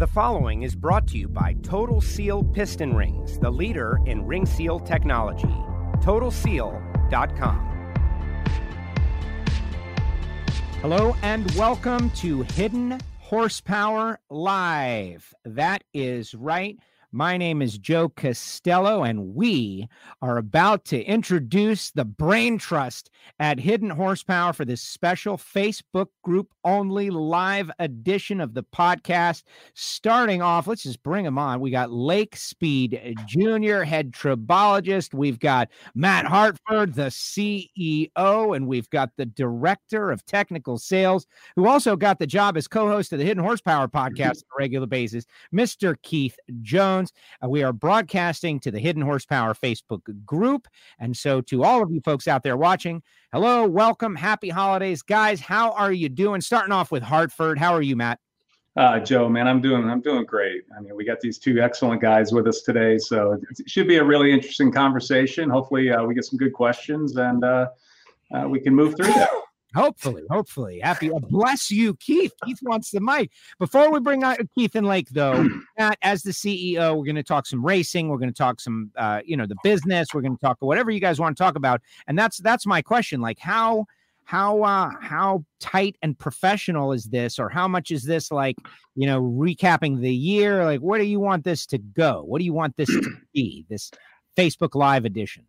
The following is brought to you by Total Seal Piston Rings, the leader in ring seal technology. TotalSeal.com. Hello and welcome to Hidden Horsepower Live. That is right. My name is Joe Costello, and we are about to introduce the Brain Trust at Hidden Horsepower for this special Facebook group only live edition of the podcast. Starting off, let's just bring them on. We got Lake Speed Jr., head tribologist. We've got Matt Hartford, the CEO, and we've got the director of technical sales, who also got the job as co host of the Hidden Horsepower mm-hmm. podcast on a regular basis, Mr. Keith Jones. Jones. Uh, we are broadcasting to the Hidden Horsepower Facebook group. And so, to all of you folks out there watching, hello, welcome, happy holidays. Guys, how are you doing? Starting off with Hartford. How are you, Matt? Uh, Joe, man, I'm doing I'm doing great. I mean, we got these two excellent guys with us today, so it should be a really interesting conversation. Hopefully, uh, we get some good questions and uh, uh we can move through that. Hopefully, hopefully. Happy. Uh, bless you, Keith. Keith wants the mic. Before we bring out Keith and Lake, though, Matt, as the CEO, we're going to talk some racing. We're going to talk some, uh, you know, the business. We're going to talk whatever you guys want to talk about. And that's that's my question. Like, how how uh how tight and professional is this or how much is this like you know recapping the year like where do you want this to go what do you want this to be this facebook live edition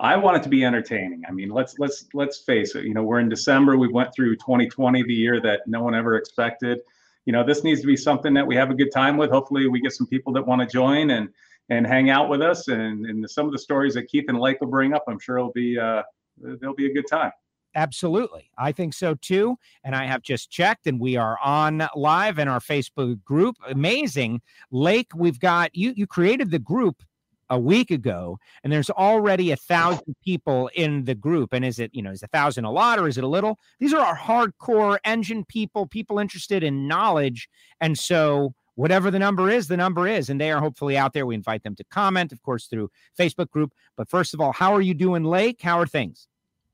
I want it to be entertaining. I mean, let's let's let's face it. You know, we're in December. We went through 2020, the year that no one ever expected. You know, this needs to be something that we have a good time with. Hopefully, we get some people that want to join and and hang out with us. And and some of the stories that Keith and Lake will bring up, I'm sure it'll be uh, there'll be a good time. Absolutely. I think so too. And I have just checked and we are on live in our Facebook group. Amazing. Lake, we've got you you created the group a week ago and there's already a thousand people in the group and is it you know is a thousand a lot or is it a little? These are our hardcore engine people people interested in knowledge and so whatever the number is the number is and they are hopefully out there. We invite them to comment of course through facebook group. But first of all how are you doing lake? How are things?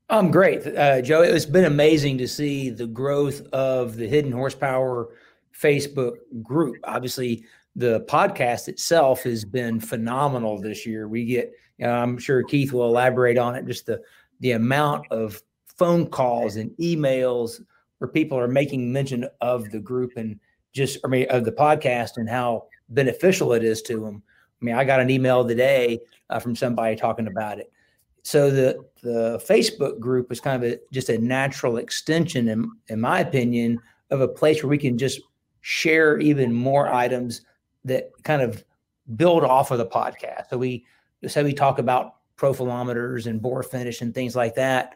I'm great. Uh, joe it's been amazing to see the growth of the hidden horsepower facebook group. Obviously the podcast itself has been phenomenal this year. We get, you know, I'm sure Keith will elaborate on it, just the the amount of phone calls and emails where people are making mention of the group and just, I mean, of the podcast and how beneficial it is to them. I mean, I got an email today uh, from somebody talking about it. So the the Facebook group is kind of a, just a natural extension, in, in my opinion, of a place where we can just share even more items that kind of build off of the podcast. So we say we talk about profilometers and bore finish and things like that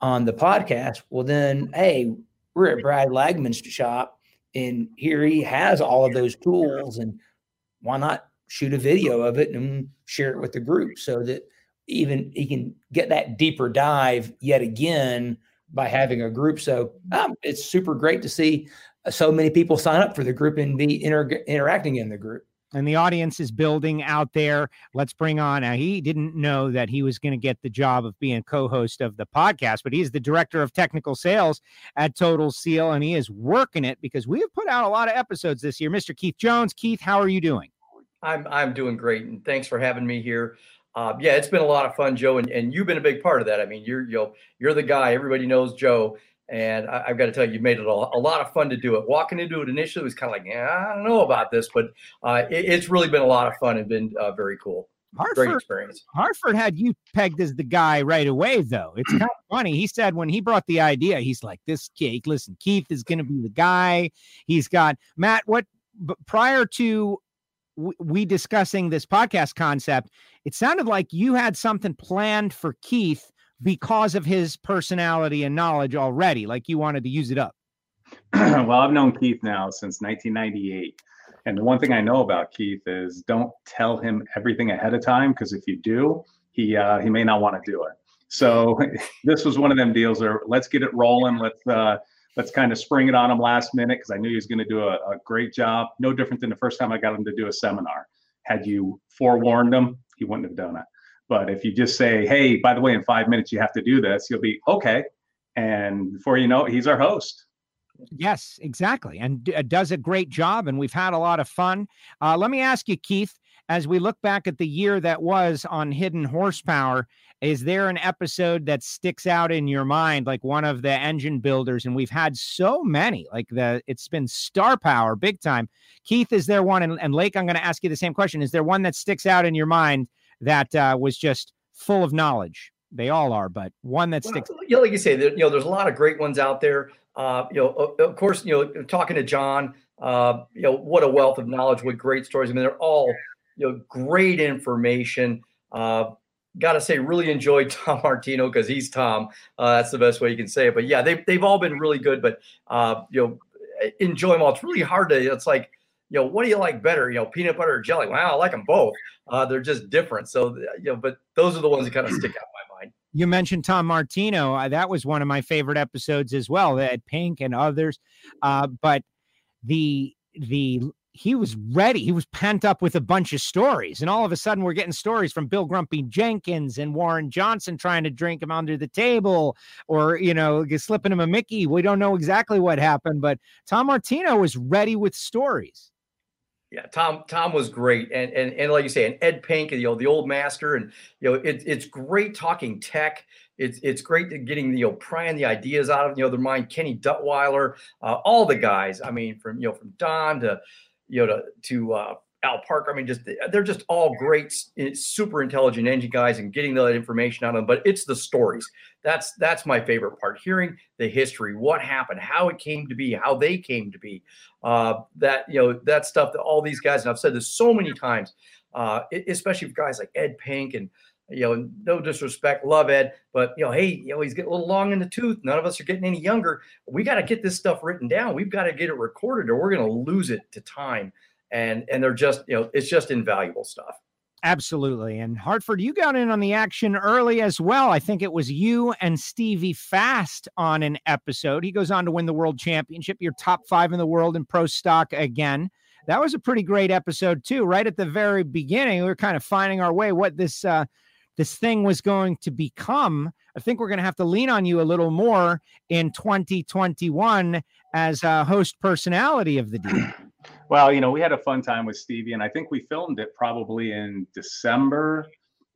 on the podcast. Well, then, hey, we're at Brad Lagman's shop, and here he has all of those tools, and why not shoot a video of it and share it with the group so that even he can get that deeper dive yet again by having a group. So um, it's super great to see so many people sign up for the group and be inter- interacting in the group and the audience is building out there. Let's bring on. Now, he didn't know that he was going to get the job of being co-host of the podcast, but he's the director of technical sales at Total Seal, and he is working it because we have put out a lot of episodes this year. Mr. Keith Jones, Keith, how are you doing? I'm I'm doing great, and thanks for having me here. Uh, yeah, it's been a lot of fun, Joe, and, and you've been a big part of that. I mean, you're you know you're the guy. Everybody knows Joe, and I, have got to tell you, you made it a, a, lot of fun to do it. Walking into it initially was kind of like, yeah, I don't know about this, but uh, it, it's really been a lot of fun and been uh, very cool. Hartford, Great experience. Hartford had you pegged as the guy right away, though. It's kind of funny. He said when he brought the idea, he's like, "This cake, listen, Keith is going to be the guy." He's got Matt. What prior to we discussing this podcast concept, it sounded like you had something planned for Keith because of his personality and knowledge already? Like you wanted to use it up? well, I've known Keith now since 1998. And the one thing I know about Keith is don't tell him everything ahead of time because if you do, he uh, he may not want to do it. So this was one of them deals where let's get it rolling. Let's uh, let's kind of spring it on him last minute because I knew he was going to do a, a, great job. No different than the first time I got him to do a seminar. Had you forewarned him, he wouldn't have done it. But if you just say, hey, by the way, in five minutes you have to do this, you'll be okay. And before you know it, he's our host. Yes, exactly. And d- uh, does a great job. And we've had a lot of fun. Uh, let me ask you, Keith, as we look back at the year that was on Hidden Horsepower, is there an episode that sticks out in your mind, like one of the engine builders? And we've had so many, like the it's been star power big time. Keith, is there one? And, and Lake, I'm going to ask you the same question. Is there one that sticks out in your mind that uh, was just full of knowledge? They all are, but one that sticks. Well, you know, like you say, there, you know, there's a lot of great ones out there. Uh, you know, of course, you know, talking to John, uh, you know, what a wealth of knowledge, what great stories. I mean, they're all, you know, great information. Uh, Got to say, really enjoyed Tom Martino because he's Tom. Uh, that's the best way you can say it. But yeah, they've they've all been really good. But uh, you know, enjoy them all. It's really hard to. It's like you know, what do you like better? You know, peanut butter or jelly? Wow, I like them both. Uh, they're just different. So you know, but those are the ones that kind of stick out in my mind. You mentioned Tom Martino. Uh, that was one of my favorite episodes as well. That Pink and others. Uh, but the the he was ready. He was pent up with a bunch of stories. And all of a sudden, we're getting stories from Bill Grumpy Jenkins and Warren Johnson trying to drink him under the table or, you know, slipping him a Mickey. We don't know exactly what happened, but Tom Martino was ready with stories. Yeah, Tom. Tom was great, and and and like you say, and Ed Pink, you know, the old master, and you know, it, it's great talking tech. It's it's great getting you know prying the ideas out of you know their mind. Kenny Duttweiler, uh, all the guys. I mean, from you know from Don to you know, to, to uh, Al Parker. I mean, just they're just all great, super intelligent engine guys, and getting that information out of them. But it's the stories. That's that's my favorite part. Hearing the history, what happened, how it came to be, how they came to be. Uh, that you know, that stuff that all these guys, and I've said this so many times, uh, especially with guys like Ed Pink and you know, no disrespect, love Ed, but you know, hey, you know, he's getting a little long in the tooth. None of us are getting any younger. We got to get this stuff written down. We've got to get it recorded, or we're going to lose it to time. And and they're just, you know, it's just invaluable stuff. Absolutely. And Hartford, you got in on the action early as well. I think it was you and Stevie Fast on an episode. He goes on to win the world championship. You're top five in the world in pro stock again. That was a pretty great episode, too. Right at the very beginning, we were kind of finding our way what this uh, this thing was going to become. I think we're going to have to lean on you a little more in 2021 as a host personality of the deal. Well, you know, we had a fun time with Stevie, and I think we filmed it probably in December,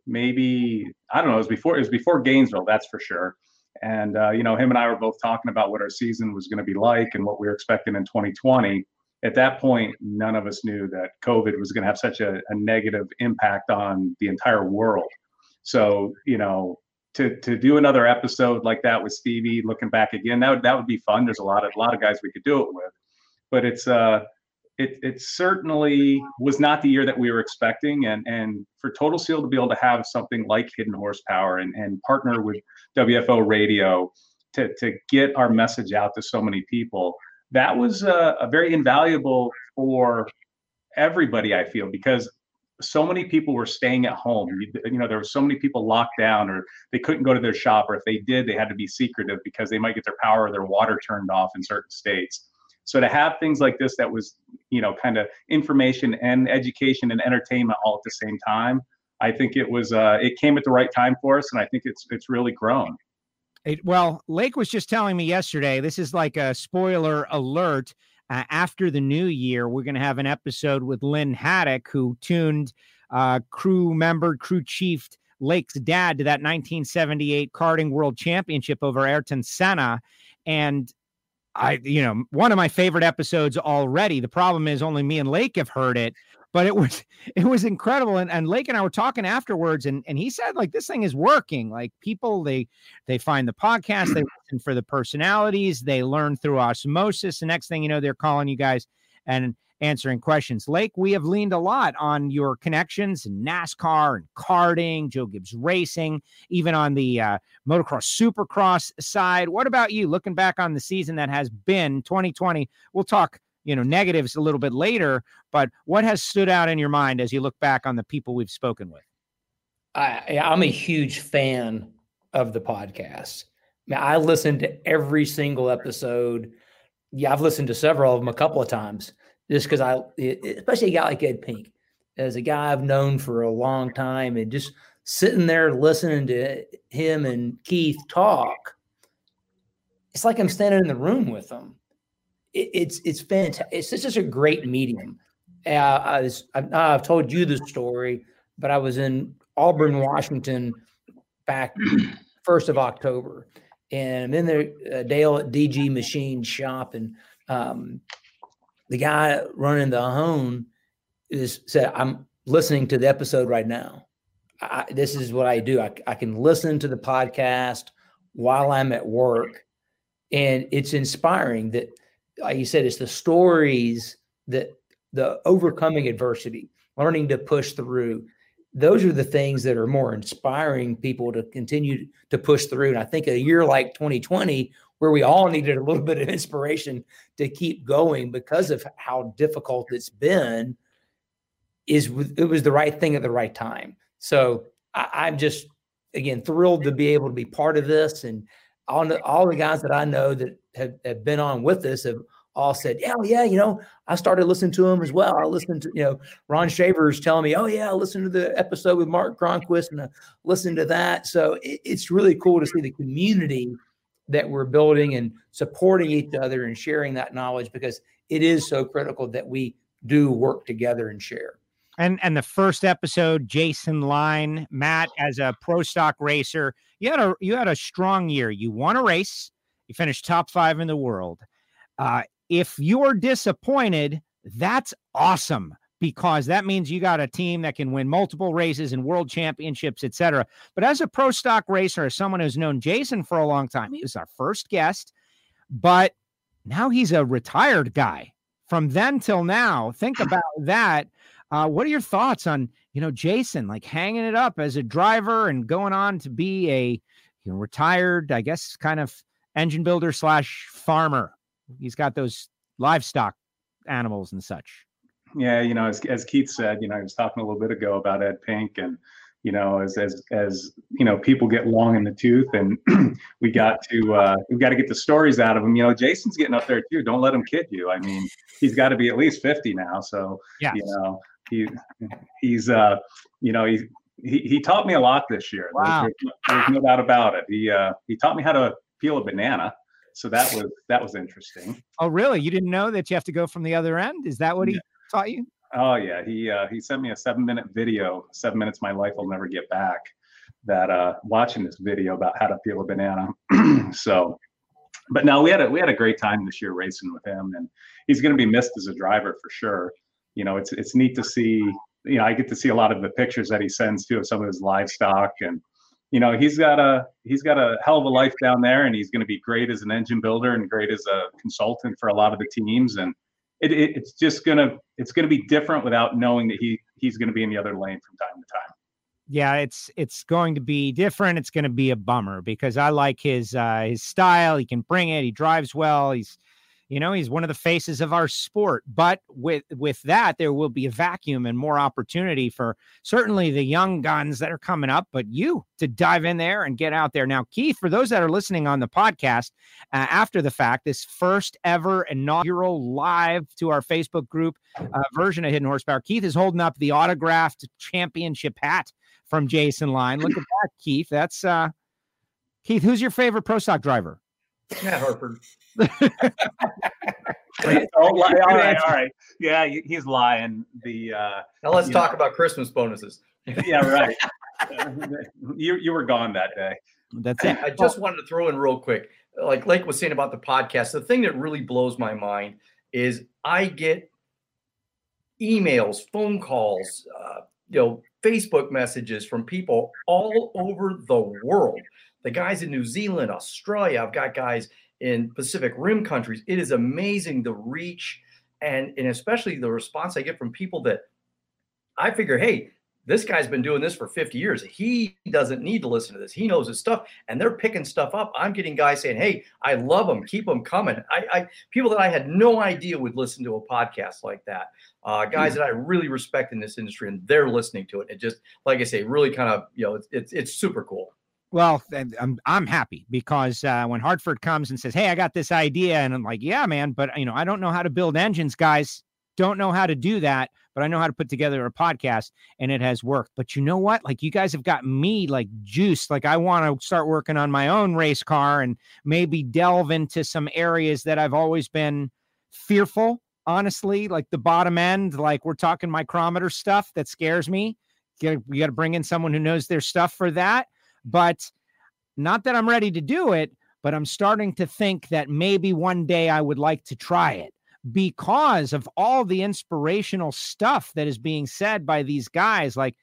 maybe I don't know. It was before it was before Gainesville, that's for sure. And uh, you know, him and I were both talking about what our season was going to be like and what we were expecting in 2020. At that point, none of us knew that COVID was going to have such a, a negative impact on the entire world. So, you know, to to do another episode like that with Stevie, looking back again, that would that would be fun. There's a lot of a lot of guys we could do it with, but it's uh, it it certainly was not the year that we were expecting, and and for Total Seal to be able to have something like Hidden Horsepower and and partner with WFO Radio to to get our message out to so many people, that was a, a very invaluable for everybody. I feel because so many people were staying at home. You, you, know, there were so many people locked down, or they couldn't go to their shop, or if they did, they had to be secretive because they might get their power or their water turned off in certain states. So to have things like this that was, you know, kind of information and education and entertainment all at the same time, I think it was uh, it came at the right time for us, and I think it's it's really grown. It, well, Lake was just telling me yesterday. This is like a spoiler alert uh, after the new year, we're going to have an episode with Lynn Haddock, who tuned uh, crew member, crew chief Lake's dad to that 1978 karting world championship over Ayrton Senna. And I, you know, one of my favorite episodes already. The problem is only me and Lake have heard it, but it was it was incredible. And, and lake and i were talking afterwards and, and he said like this thing is working. Like people they they find the podcast they listen for the personalities they learn through osmosis. The next thing you know they're calling you guys. And answering questions. Lake we have leaned a lot on your connections in nascar and karting joe gibbs racing even on the uh, motocross supercross side. What about you? Looking back on the season that has been 2020 we'll talk you know negatives a little bit later but what has stood out in your mind as you look back on the people we've spoken with? I, i'm a huge fan of the podcast. I, mean, I listen to every single episode. Yeah i've listened to several of them a couple of times just because i especially a guy like ed pink as a guy i've known for a long time and just sitting there listening to him and keith talk it's like i'm standing in the room with them it, it's it's fantastic. It's just a great medium. Uh, I was, I've told you the story, but I was in Auburn, Washington, back first of October, and I'm in there, uh, Dale at DG Machine Shop, and um, the guy running the home is said, "I'm listening to the episode right now. I, this is what I do. I, I can listen to the podcast while I'm at work, and it's inspiring that, like you said, it's the stories that the overcoming adversity, learning to push through. Those are the things that are more inspiring people to continue to push through. And I think a year like 2020, where we all needed a little bit of inspiration to keep going because of how difficult it's been, is it was the right thing at the right time. So I, am just again thrilled to be able to be part of this, and all the, all the guys that I know that have, have been on with us have all said, "Yeah, yeah, you know, I started listening to him as well. I listened to, you know, Ron Shavers telling me, oh yeah, I listened to the episode with Mark Cronquist and I listened to that. So it, it's really cool to see the community that we're building and supporting each other and sharing that knowledge because it is so critical that we do work together and share. And and the first episode jason line matt as a pro stock racer you had a you had a strong year. You won a race. You finished top five in the world. Uh, if you're disappointed that's awesome because that means you got a team that can win multiple races and world championships etc but as a pro stock racer as someone who's known jason for a long time he was our first guest but now he's a retired guy from then till now think about that uh, what are your thoughts on you know Jason like hanging it up as a driver and going on to be a you know retired, I guess, kind of engine builder slash farmer? He's got those livestock animals and such. Yeah, you know, as as Keith said, you know, I was talking a little bit ago about Ed Pink and you know, as as as you know, people get long in the tooth, and we got to uh, we got to get the stories out of them. You know, Jason's getting up there too. Don't let him kid you. I mean, he's got to be at least fifty now. So yes. you know, he he's uh you know he he, he taught me a lot this year. Wow. There's, there's, no doubt about it. He uh he taught me how to peel a banana. So that was that was interesting. Oh really? You didn't know that you have to go from the other end? Is that what he yeah. Taught you? Oh yeah. He uh he sent me a seven minute video, seven minutes my life will never get back. That uh watching this video about how to peel a banana. so but no, we had a we had a great time this year racing with him and he's gonna be missed as a driver for sure you know, it's it's neat to see. You know, I get to see a lot of the pictures that he sends to of some of his livestock, and you know, he's got a he's got a hell of a life down there, and he's going to be great as an engine builder and great as a consultant for a lot of the teams, and it, it, it's just gonna it's gonna be different without knowing that he he's to be in the other lane from time to time. Yeah it's it's going to be different. It's going to be a bummer because i like his uh his style. He can bring it. He drives well. He's you know, he's one of the faces of our sport. But with with that, there will be a vacuum and more opportunity for certainly the young guns that are coming up, but you to dive in there and get out there. Now, Keith, for those that are listening on the podcast uh, after the fact, this first ever inaugural live to our Facebook group uh, version of Hidden Horsepower, Keith is holding up the autographed championship hat from Jason Line. Look at that, Keith. That's uh Keith, who's your favorite pro stock driver? Matt Hartford. oh, all right, all right. Yeah, he's lying. The uh, now let's talk know. about Christmas bonuses. yeah, right. you you were gone that day. That's it. I just wanted to throw in real quick, like Lake was saying about the podcast. The thing that really blows my mind is I get emails, phone calls, uh, you know, Facebook messages from people all over the world the guys in New Zealand, Australia, I've got guys in Pacific Rim countries. It is amazing the reach and and especially the response I get from people that I figure, hey, this guy's been doing this for 50 years. He doesn't need to listen to this. He knows his stuff, and they're picking stuff up. I'm getting guys saying, "Hey, I love them. Keep them coming." I, I people that I had no idea would listen to a podcast like that. Uh, guys mm-hmm. that I really respect in this industry, and they're listening to it. It just, like I say, really kind of, you know, it's it's, it's super cool. Well, I'm I'm happy because uh, when Hartford comes and says, "Hey, I got this idea," and I'm like, "Yeah, man, but you know, I don't know how to build engines, guys. Don't know how to do that, but I know how to put together a podcast, and it has worked." But you know what? Like, you guys have got me like juiced. Like, I want to start working on my own race car and maybe delve into some areas that I've always been fearful, honestly, like the bottom end, like we're talking micrometer stuff that scares me. You got to bring in someone who knows their stuff for that. But not that I'm ready to do it, but I'm starting to think that maybe one day I would like to try it because of all the inspirational stuff that is being said by these guys. Like,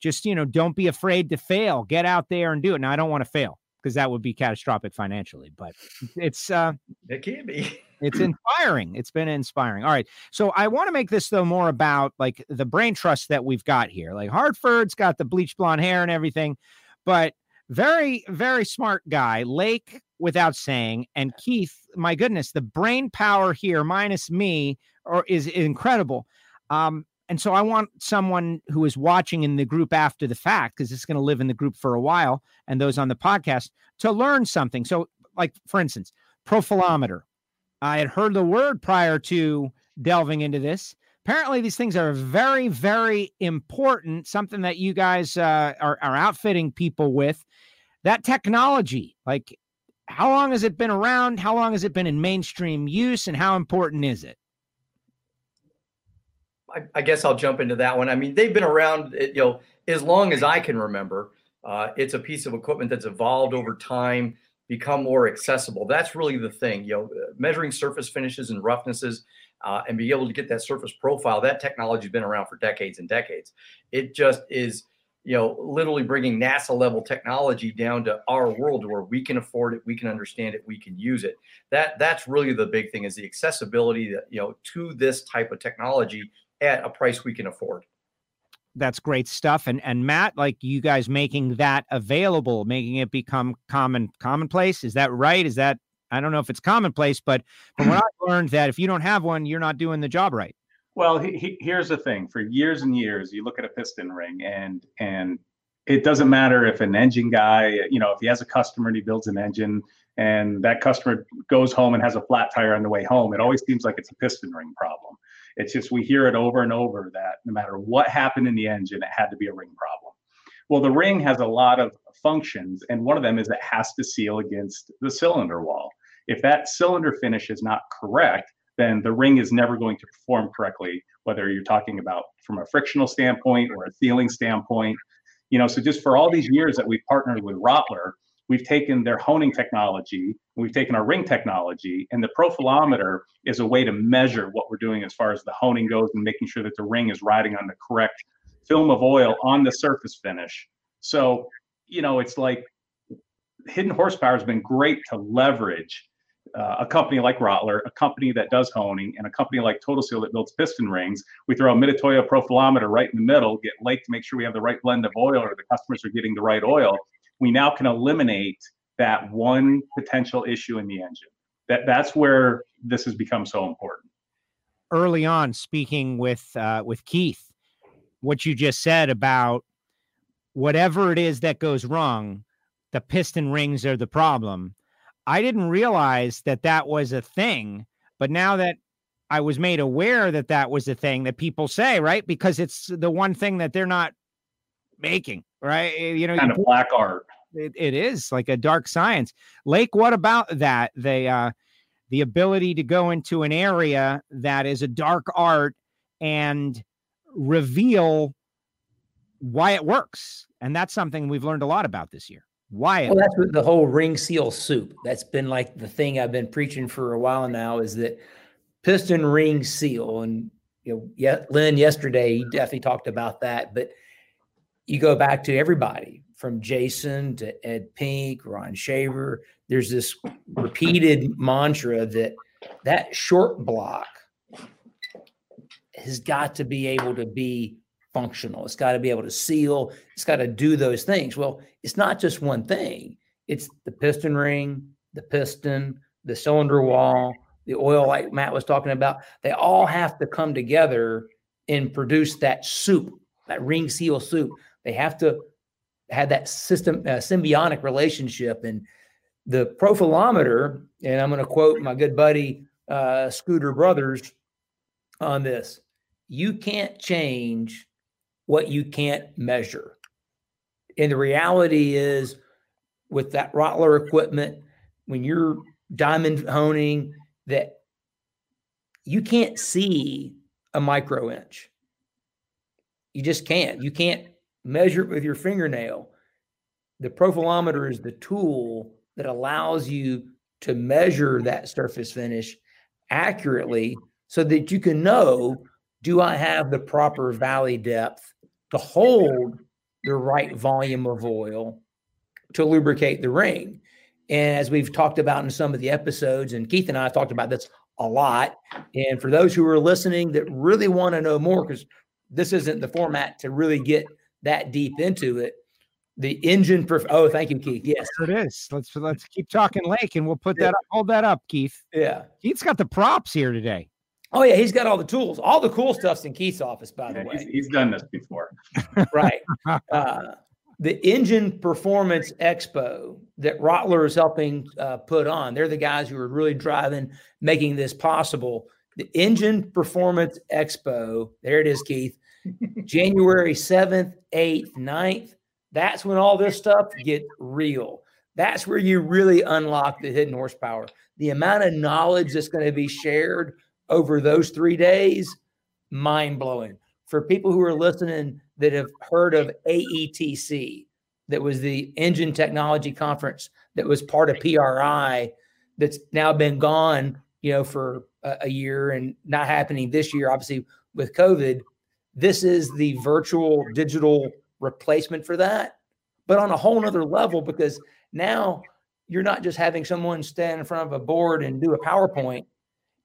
just, you know, don't be afraid to fail, get out there and do it. Now, I don't want to fail because that would be catastrophic financially, but it's, uh, it can be. it's inspiring. It's been inspiring. All right. So I want to make this though more about like the brain trust that we've got here. Like Hartford's got the bleach blonde hair and everything, but very, very smart guy. Lake, without saying, and Keith. My goodness, the brain power here, minus me, or is, is incredible. Um, and so I want someone who is watching in the group after the fact, because it's going to live in the group for a while, and those on the podcast to learn something. So, like for instance, profilometer. I had heard the word prior to delving into this. Apparently, these things are very, very important. Something that you guys uh, are, are outfitting people with. That technology, like, how long has it been around? How long has it been in mainstream use? And how important is it? I, I, guess I'll jump into that one. I mean, they've been around, you know, as long as I can remember. Uh, it's a piece of equipment that's evolved over time, become more accessible. That's really the thing, you know, measuring surface finishes and roughnesses uh, and be able to get that surface profile. That technology has been around for decades and decades. It just is, you know, literally bringing NASA level technology down to our world where we can afford it, we can understand it, we can use it. That that's really the big thing is the accessibility that you know to this type of technology at a price we can afford. That's great stuff. And and Matt, like you guys making that available, making it become common commonplace. Is that right? Is that I don't know if it's commonplace, but from what I've learned that if you don't have one, you're not doing the job right. Well, he, he, here's the thing: for years and years, you look at a piston ring, and and it doesn't matter if an engine guy, you know, if he has a customer and he builds an engine, and that customer goes home and has a flat tire on the way home, it always seems like it's a piston ring problem. It's just we hear it over and over that no matter what happened in the engine, it had to be a ring problem. Well, the ring has a lot of functions, and one of them is it has to seal against the cylinder wall. If that cylinder finish is not correct, then the ring is never going to perform correctly, whether you're talking about from a frictional standpoint or a sealing standpoint. You know, so just for all these years that we've partnered with Rottler, we've taken their honing technology, we've taken our ring technology, and the profilometer is a way to measure what we're doing as far as the honing goes and making sure that the ring is riding on the correct film of oil on the surface finish. So, you know, it's like hidden horsepower has been great to leverage uh, a company like Rottler, a company that does honing, and a company like Total Seal that builds piston rings. We throw a Mitutoyo profilometer right in the middle, get Lake to make sure we have the right blend of oil or the customers are getting the right oil, we now can eliminate that one potential issue in the engine. That that's where this has become so important. Early on, speaking with uh, with Keith, what you just said about whatever it is that goes wrong, the piston rings are the problem. I didn't realize that that was a thing, but now that I was made aware that that was a thing that people say, right? Because it's the one thing that they're not making, right? Eh, you know, kind you, of black art. It, it is like a dark science. Lake, what about that? They uh the ability to go into an area that is a dark art and reveal why it works. And that's something we've learned a lot about this year. Why? Well, that's what the whole ring seal soup. That's been like the thing I've been preaching for a while now is that piston ring seal. And you know, yeah, Lynn yesterday he definitely talked about that. But you go back to everybody from Jason to Ed Pink, Ron Shaver. There's this repeated mantra that that short block has got to be able to be functional. It's got to be able to seal. It's got to do those things. Well, it's not just one thing. It's the piston ring, the piston, the cylinder wall, the oil, like Matt was talking about. They all have to come together and produce that soup, that ring seal soup. They have to have that system uh, symbiotic relationship. And the profilometer, and I'm going to quote my good buddy uh, Scooter Brothers on this: you can't change what you can't measure. And the reality is, with that Rottler equipment, when you're diamond honing, that you can't see a micro inch. You just can't. You can't measure it with your fingernail. The profilometer is the tool that allows you to measure that surface finish accurately so that you can know do I have the proper valley depth to hold the right volume of oil to lubricate the ring? And as we've talked about in some of the episodes, and Keith and I have talked about this a lot. And for those who are listening that really want to know more, because this isn't the format to really get that deep into it, the engine. Perf- oh, thank you, Keith. Yes, it is. Let's let's keep talking Lake, and we'll put that up. Hold that up, Keith. Yeah, Keith's got the props here today. Oh yeah, he's got all the tools. All the cool stuff's in Keith's office, by yeah, the way. He's, he's, done this before. right. Uh, the Engine Performance Expo that Rottler is helping uh, put on. They're the guys who are really driving, making this possible. The Engine Performance Expo. There it is, Keith. January 7th, 8th, 9th. That's when all this stuff get real. That's where you really unlock the hidden horsepower. The amount of knowledge that's going to be shared over those three days, mind blowing. For people who are listening that have heard of AETC, that was the Engine Technology Conference that was part of PRI, that's now been gone, you know, for a, a year and not happening this year, obviously with COVID. This is the virtual digital replacement for that, but on a whole nother level because now you're not just having someone stand in front of a board and do a PowerPoint.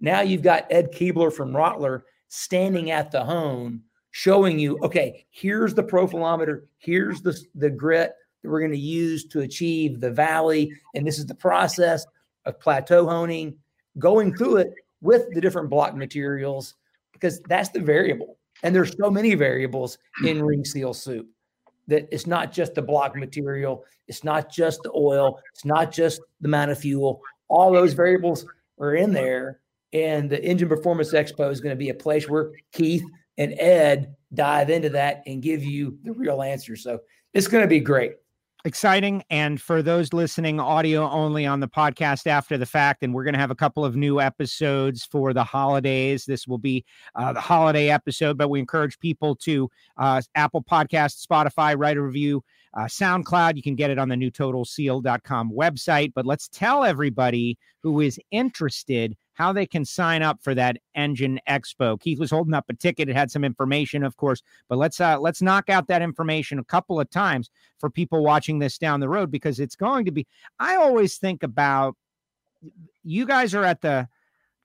Now you've got Ed Keebler from Rottler standing at the hone showing you, okay, here's the profilometer, here's the, the grit that we're going to use to achieve the valley. And this is the process of plateau honing, going through it with the different block materials, because that's the variable. And there's so many variables in hmm. ring seal soup that it's not just the block material, it's not just the oil, it's not just the amount of fuel. All those variables are in there. And the Engine Performance Expo is going to be a place where Keith and Ed dive into that and give you the real answer. So it's going to be great. Exciting. And for those listening audio only on the podcast after the fact, and we're going to have a couple of new episodes for the holidays. This will be uh, the holiday episode, but we encourage people to uh, Apple Podcast, Spotify, write a review, uh, SoundCloud. You can get it on the newtotalseal.com website. But let's tell everybody who is interested how they can sign up for that engine expo. Keith was holding up a ticket. It had some information, of course, but let's uh, let's knock out that information a couple of times for people watching this down the road because it's going to be. I always think about you guys are at the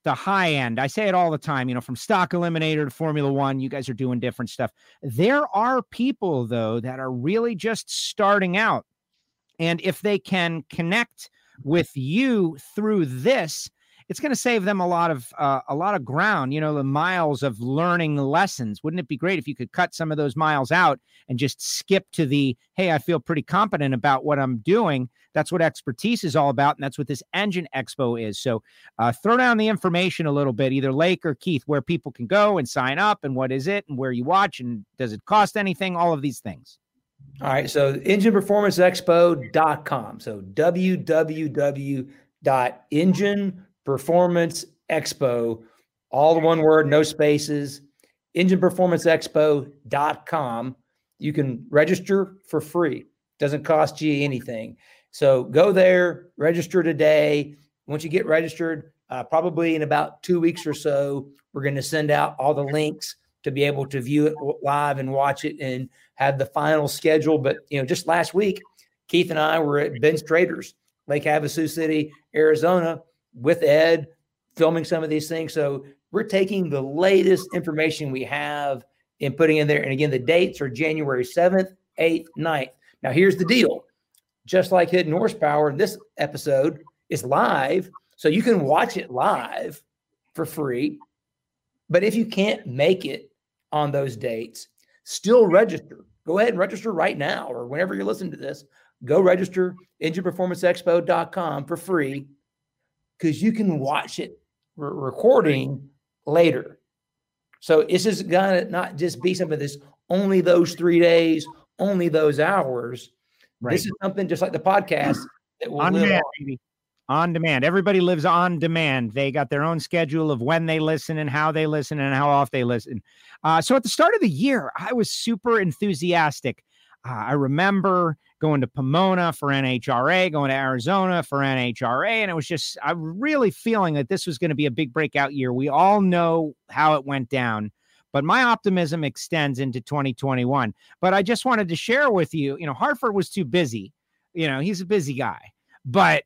the high end. I say it all the time, you know, from stock eliminator to Formula One, you guys are doing different stuff. There are people, though, that are really just starting out. And if they can connect with you through this, it's going to save them a lot of uh, a lot of ground you know the miles of learning lessons. Wouldn't it be great if you could cut some of those miles out and just skip to the hey i feel pretty competent about what i'm doing. That's what expertise is all about and that's what this engine expo is. So uh, throw down the information a little bit either lake or keith where people can go and sign up and what is it and where you watch and does it cost anything all of these things. All right so engineperformanceexpo.com so www.engine Performance Expo, all the one word, no spaces, engineperformanceexpo.com. You can register for free. Doesn't cost you anything. So go there, register today. Once you get registered, uh, probably in about two weeks or so, we're going to send out all the links to be able to view it live and watch it and have the final schedule. But you know, just last week, Keith and I were at Ben's Traders, Lake Havasu City, Arizona, with Ed filming some of these things. So we're taking the latest information we have and putting in there. And again, the dates are January 7th, 8th, 9th. Now, here's the deal just like Hidden Horsepower, this episode is live. So you can watch it live for free. But if you can't make it on those dates, still register. Go ahead and register right now or whenever you're listening to this. Go register engineperformanceexpo.com for free because you can watch it re- recording later. So this is gonna not just be something that's only those three days, only those hours. Right. This is something just like the podcast that will on demand, on. On demand. Everybody lives on demand. They got their own schedule of when they listen and how they listen and how oft they listen. Uh, so at the start of the year, I was super enthusiastic. Uh, I remember going to Pomona for NHRA, going to Arizona for NHRA, and it was just I'm really feeling that this was going to be a big breakout year. We all know how it went down, but my optimism extends into 2021. But I just wanted to share with you, you know, Hartford was too busy. You know, he's a busy guy, but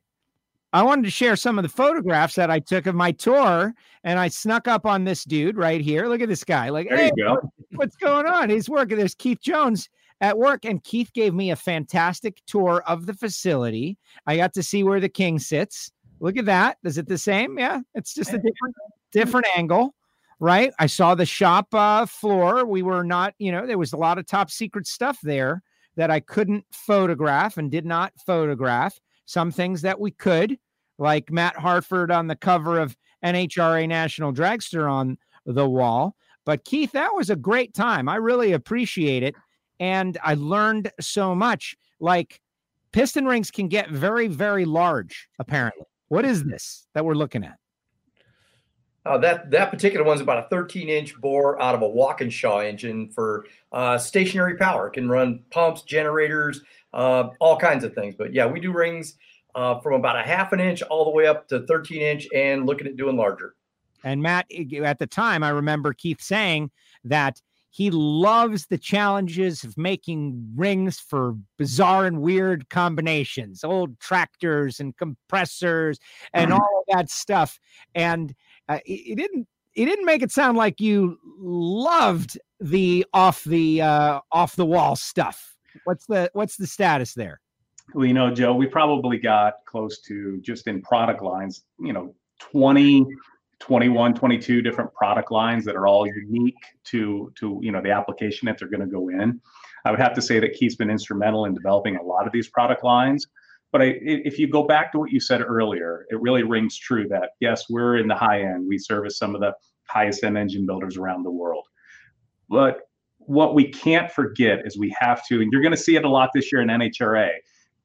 I wanted to share some of the photographs that I took of my tour, and I snuck up on this dude right here. Look at this guy. Like, there hey, you go. what's going on? He's working. There's Keith Jones at work, and Keith gave me a fantastic tour of the facility. I got to see where the king sits. Look at that. Is it the same? Yeah, it's just a different different angle, right? I saw the shop uh, floor. We were not, you know, there was a lot of top secret stuff there that I couldn't photograph and did not photograph. Some things that we could, like Matt Hartford on the cover of NHRA National Dragster on the wall. But Keith, that was a great time. I really appreciate it. And I learned so much. Like piston rings can get very, very large, apparently. What is this that we're looking at? Uh, that that particular one's about a 13 inch bore out of a Waukesha engine for uh, stationary power. It can run pumps, generators, uh, all kinds of things. But yeah, we do rings uh, from about a half an inch all the way up to 13 inch, and looking at doing larger. And Matt, at the time, I remember Keith saying that he loves the challenges of making rings for bizarre and weird combinations, old tractors and compressors and all of that stuff. And uh, he didn't he didn't make it sound like you loved the off the uh, off the wall stuff. What's the what's the status there? Well, you know, Joe, we probably got close to just in product lines, you know, 20 21 22 different product lines that are all unique to to you know the application that they're going to go in. I would have to say that keith's been instrumental in developing a lot of these product lines but I, if you go back to what you said earlier it really rings true that yes we're in the high end. We service some of the highest end engine builders around the world. But what we can't forget is we have to and you're going to see it a lot this year in nhra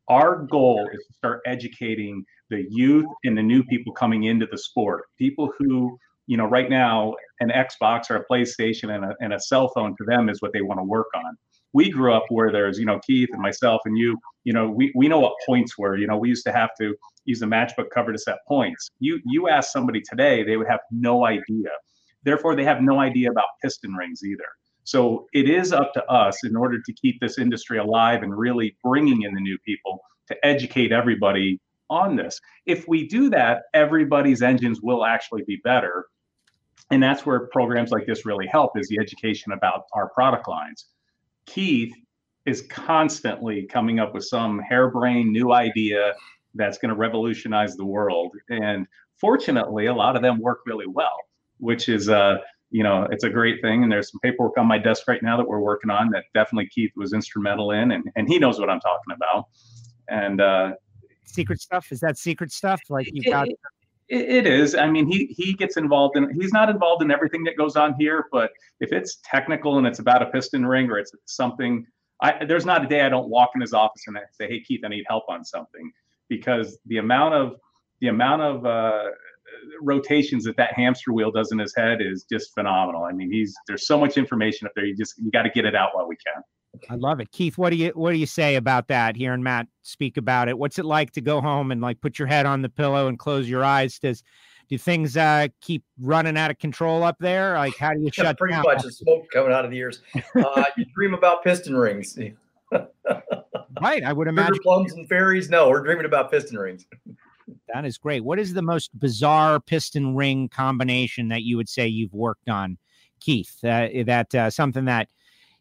our goal is to start educating the youth and the new people coming into the sport. People who, you know, right now an Xbox or a PlayStation and a, and a cell phone to them is what they want to work on. We grew up where there's, you know, Keith and myself and you, you know, we, we know what points were. You know, we used to have to use the matchbook cover to set points. You you ask somebody today, they would have no idea. Therefore, they have no idea about piston rings either. So it is up to us in order to keep this industry alive and really bringing in the new people to educate everybody on this. If we do that, everybody's engines will actually be better. And that's where programs like this really help is the education about our product lines. Keith is constantly coming up with some harebrained new idea that's going to revolutionize the world. And fortunately, a lot of them work really well, which is uh, you know, it's a great thing. And there's some paperwork on my desk right now that we're working on that definitely Keith was instrumental in, and and he knows what I'm talking about. And uh, secret stuff? Is that secret stuff? Like you've got. It, it is. I mean, he he gets involved in. He's not involved in everything that goes on here, but if it's technical and it's about a piston ring or it's something, I, there's not a day I don't walk in his office and I say, "Hey, Keith, I need help on something," because the amount of the amount of uh, rotations that that hamster wheel does in his head is just phenomenal. I mean, he's there's so much information up there. You just you got to get it out while we can. I love it. Keith, what do you what do you say about that? Hearing Matt speak about it. What's it like to go home and like put your head on the pillow and close your eyes? Does do things uh, keep running out of control up there? Like how do you yeah, shut pretty down? much the smoke coming out of the ears. Uh, you dream about piston rings. right. I would imagine plums and fairies. No, we're dreaming about piston rings. that is great. What is the most bizarre piston ring combination that you would say you've worked on, Keith? Uh, that uh, something that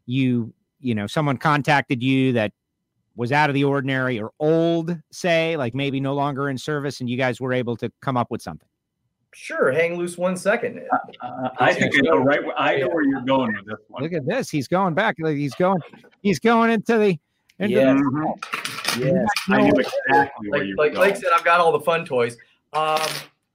you you know someone contacted you that was out of the ordinary or old, say, like maybe no longer in service, and you guys were able to come up with something? Sure, hang loose one second. Uh, I think I know right. Where, I know where you're going with this one. Look at this. He's going back. He's going. He's going into the. Into Yeah. the. Yes. I knew exactly where like, you were like going. Blake said, I've got all the fun toys. Um,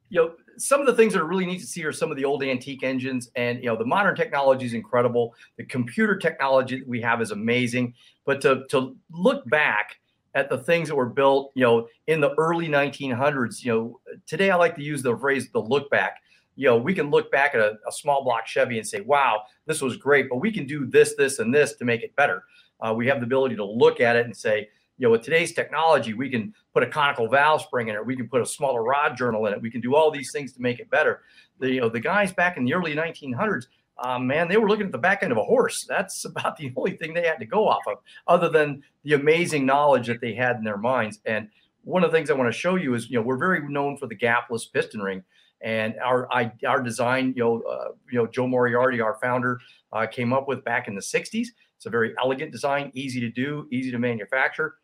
you know, some of the things that are really neat to see are some of the old antique engines, and you know, the modern technology is incredible. The computer technology that we have is amazing. But to to look back at the things that were built, you know, in the early 1900s. You know, today I like to use the phrase the look back. You know, we can look back at a, a small block Chevy and say, wow, this was great, but we can do this, this, and this to make it better. Uh, we have the ability to look at it and say, you know, with today's technology, we can put a conical valve spring in it. We can put a smaller rod journal in it. We can do all these things to make it better. The, you know, the guys back in the early 1900s, um, man, they were looking at the back end of a horse. That's about the only thing they had to go off of, other than the amazing knowledge that they had in their minds. And one of the things I want to show you is, you know, we're very known for the gapless piston ring, and our our design, you know, uh, you know, Joe Moriarty, our founder, uh, came up with back in the '60s. It's a very elegant design, easy to do, easy to manufacture.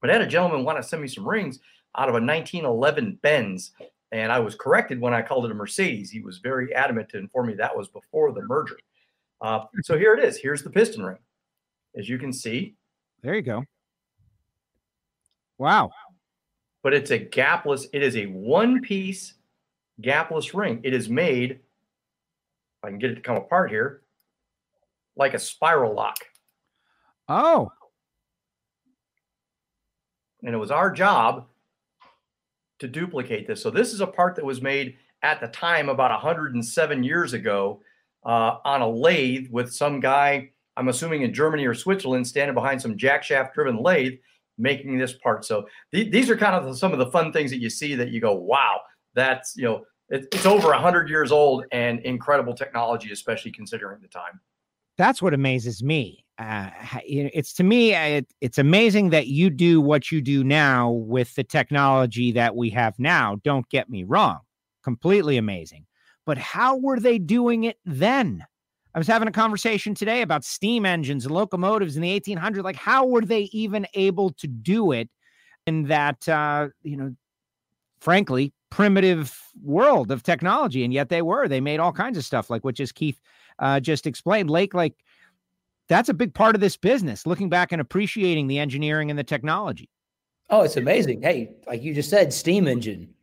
But I had a gentleman want to send me some rings out of a 1911 Benz and I was corrected when I called it a Mercedes. He was very adamant to inform me that was before the merger. Uh, so here it is. Here's the piston ring. As you can see. There you go. Wow. But it's a gapless, it is a one piece gapless ring. It is made, if I can get it to come apart here, like a spiral lock. Oh. And it was our job to duplicate this. So this is a part that was made at the time about 107 years ago uh, on a lathe with some guy, I'm assuming in Germany or Switzerland, standing behind some jack shaft driven lathe making this part. So th- these are kind of the, some of the fun things that you see that you go, wow, that's, you know, it, it's over 100 years old and incredible technology, especially considering the time. That's what amazes me uh, it's to me it, it's amazing that you do what you do now with the technology that we have now. Don't get me wrong completely amazing. But how were they doing it then? I was having a conversation today about steam engines and locomotives in the 1800s like how were they even able to do it in that uh, you know frankly primitive world of technology? And yet they were. They made all kinds of stuff like what just keith uh, just explained. Lake like that's a big part of this business, looking back and appreciating the engineering and the technology. Oh, it's amazing. Hey, like you just said, steam engine.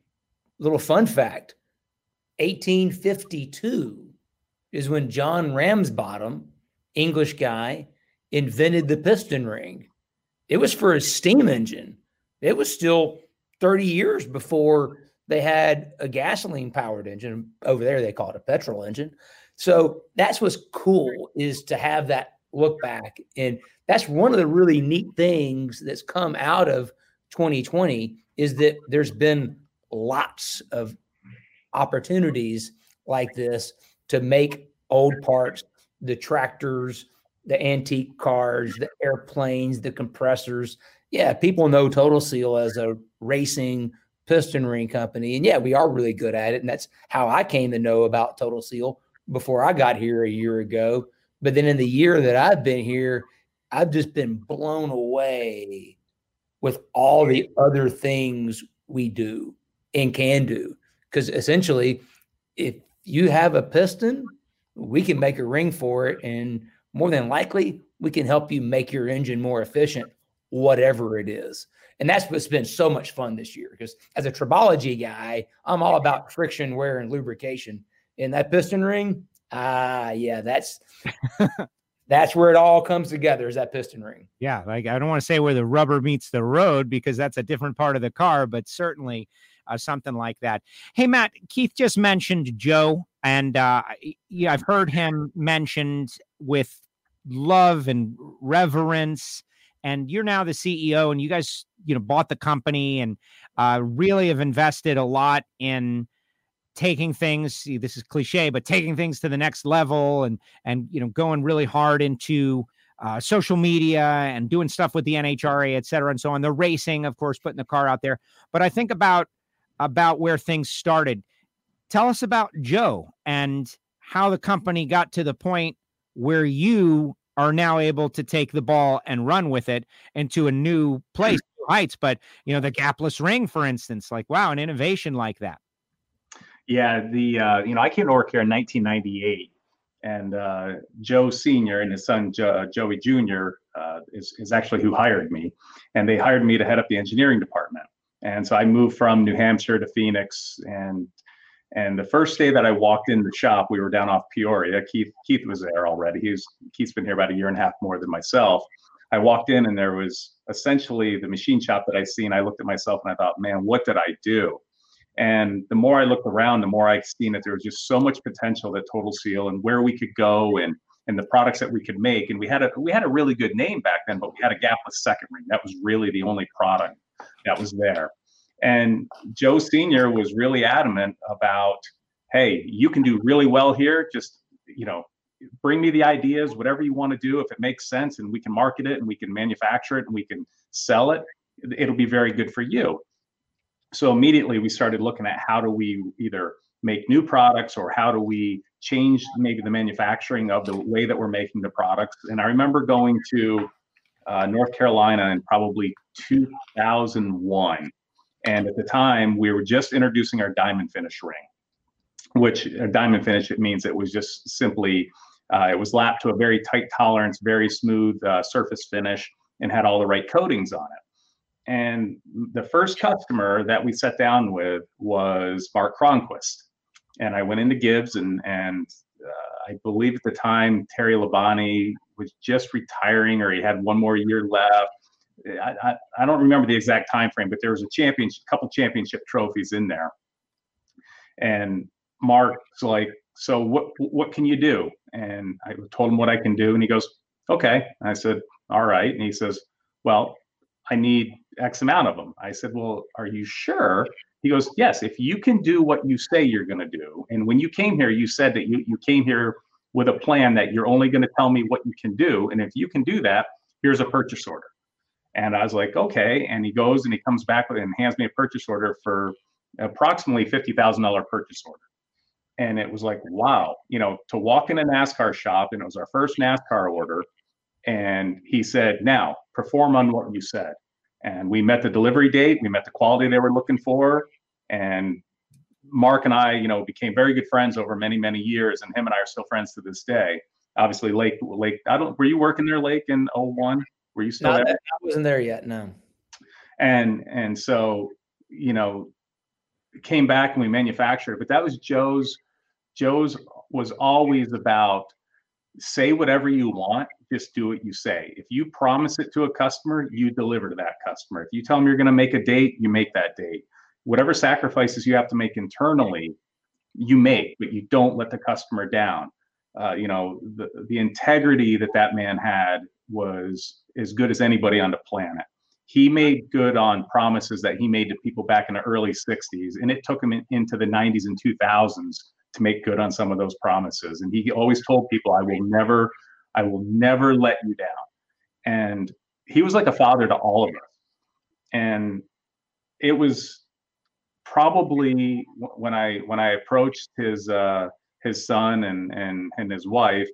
Little fun fact 1852 is when John Ramsbottom, English guy, invented the piston ring. It was for a steam engine. It was still 30 years before they had a gasoline powered engine. Over there, they call it a petrol engine. So that's what's cool is to have that look back. And that's one of the really neat things that's come out of 2020 is that there's been lots of opportunities like this to make old parts, the tractors, the antique cars, the airplanes, the compressors. Yeah, people know Total Seal as a racing piston ring company. And yeah, we are really good at it. And that's how I came to know about Total Seal before I got here a year ago. But then in the year that I've been here, I've just been blown away with all the other things we do and can do. Because essentially, if you have a piston, we can make a ring for it. And more than likely, we can help you make your engine more efficient, whatever it is. And that's what's been so much fun this year. Because as a tribology guy, I'm all about friction, wear, and lubrication. And that piston ring, Ah, yeah, that's that's where it all comes together is that piston ring. Yeah, like I don't want to say where the rubber meets the road because that's a different part of the car, but certainly uh, something like that. Hey, Matt, Keith just mentioned Joe, and uh, yeah, I've heard him mentioned with love and reverence. And you're now the CEO, and you guys, you know, bought the company and uh, really have invested a lot in taking things this is cliche but taking things to the next level and and you know going really hard into uh, social media and doing stuff with the NHRA et cetera and so on. The racing of course putting the car out there. But I think about about where things started. Tell us about Joe and how the company got to the point where you are now able to take the ball and run with it into a new place heights but you know the gapless ring for instance like wow an innovation like that yeah, the uh, you know I came to work here in 1998, and uh, Joe Senior and his son jo- uh, Joey Junior uh, is is actually who hired me, and they hired me to head up the engineering department. And so I moved from New Hampshire to Phoenix, and and the first day that I walked in the shop, we were down off Peoria. Keith Keith was there already. He's Keith's been here about a year and a half more than myself. I walked in and there was essentially the machine shop that I seen. I looked at myself and I thought, man, what did I do? And the more I looked around, the more I seen that there was just so much potential at Total Seal and where we could go and and the products that we could make. And we had a we had a really good name back then, but we had a gapless second ring. That was really the only product that was there. And Joe Senior was really adamant about, hey, you can do really well here. Just you know, bring me the ideas, whatever you want to do. If it makes sense, and we can market it, and we can manufacture it, and we can sell it, it'll be very good for you. So immediately we started looking at how do we either make new products or how do we change maybe the manufacturing of the way that we're making the products. And I remember going to uh, North Carolina in probably 2001. And at the time, we were just introducing our diamond finish ring, which a diamond finish, it means it was just simply, uh, it was lapped to a very tight tolerance, very smooth uh, surface finish, and had all the right coatings on it. And the first customer that we sat down with was Mark Cronquist and I went into Gibbs and and uh, I believe at the time Terry Labonte was just retiring or he had one more year left. I, I, I don't remember the exact time frame, but there was a championship, couple championship trophies in there. And Mark's like, "So what what can you do?" And I told him what I can do, and he goes, "Okay." And I said, "All right." And he says, "Well, I need X amount of them." I said, "Well, are you sure?" He goes, Yes, if you can do what you say you're going to do. And when you came here, you said that you, you came here with a plan that you're only going to tell me what you can do. And if you can do that, here's a purchase order. And I was like, okay. And he goes and he comes back with and hands me a purchase order for approximately $50,000 purchase order. And it was like, wow, you know, to walk in a NASCAR shop, and it was our first NASCAR order. And he said, now perform on what you said. And we met the delivery date, we met the quality they were looking for, and Mark and I, you know, became very good friends over many, many years, and him and I are still friends to this day. Obviously, Lake, Lake. I don't. Were you working there, Lake, in 01? Were you still Not there? I wasn't there yet. No. And and so, you know, came back and we manufactured. But that was Joe's. Joe's was always about say whatever you want just do what you say if you promise it to a customer you deliver to that customer if you tell them you're going to make a date you make that date whatever sacrifices you have to make internally, you make, but you don't let the customer down. Uh, you know, the, the integrity that that man had was as good as anybody on the planet. He made good on promises that he made to people back in the early 60s, and it took him in, into the 90s and 2000s to make good on some of those promises. And he always told people, I will never, I will never let you down. And he was like a father to all of us. And it was probably when I when I approached his uh, his son and and and his wife,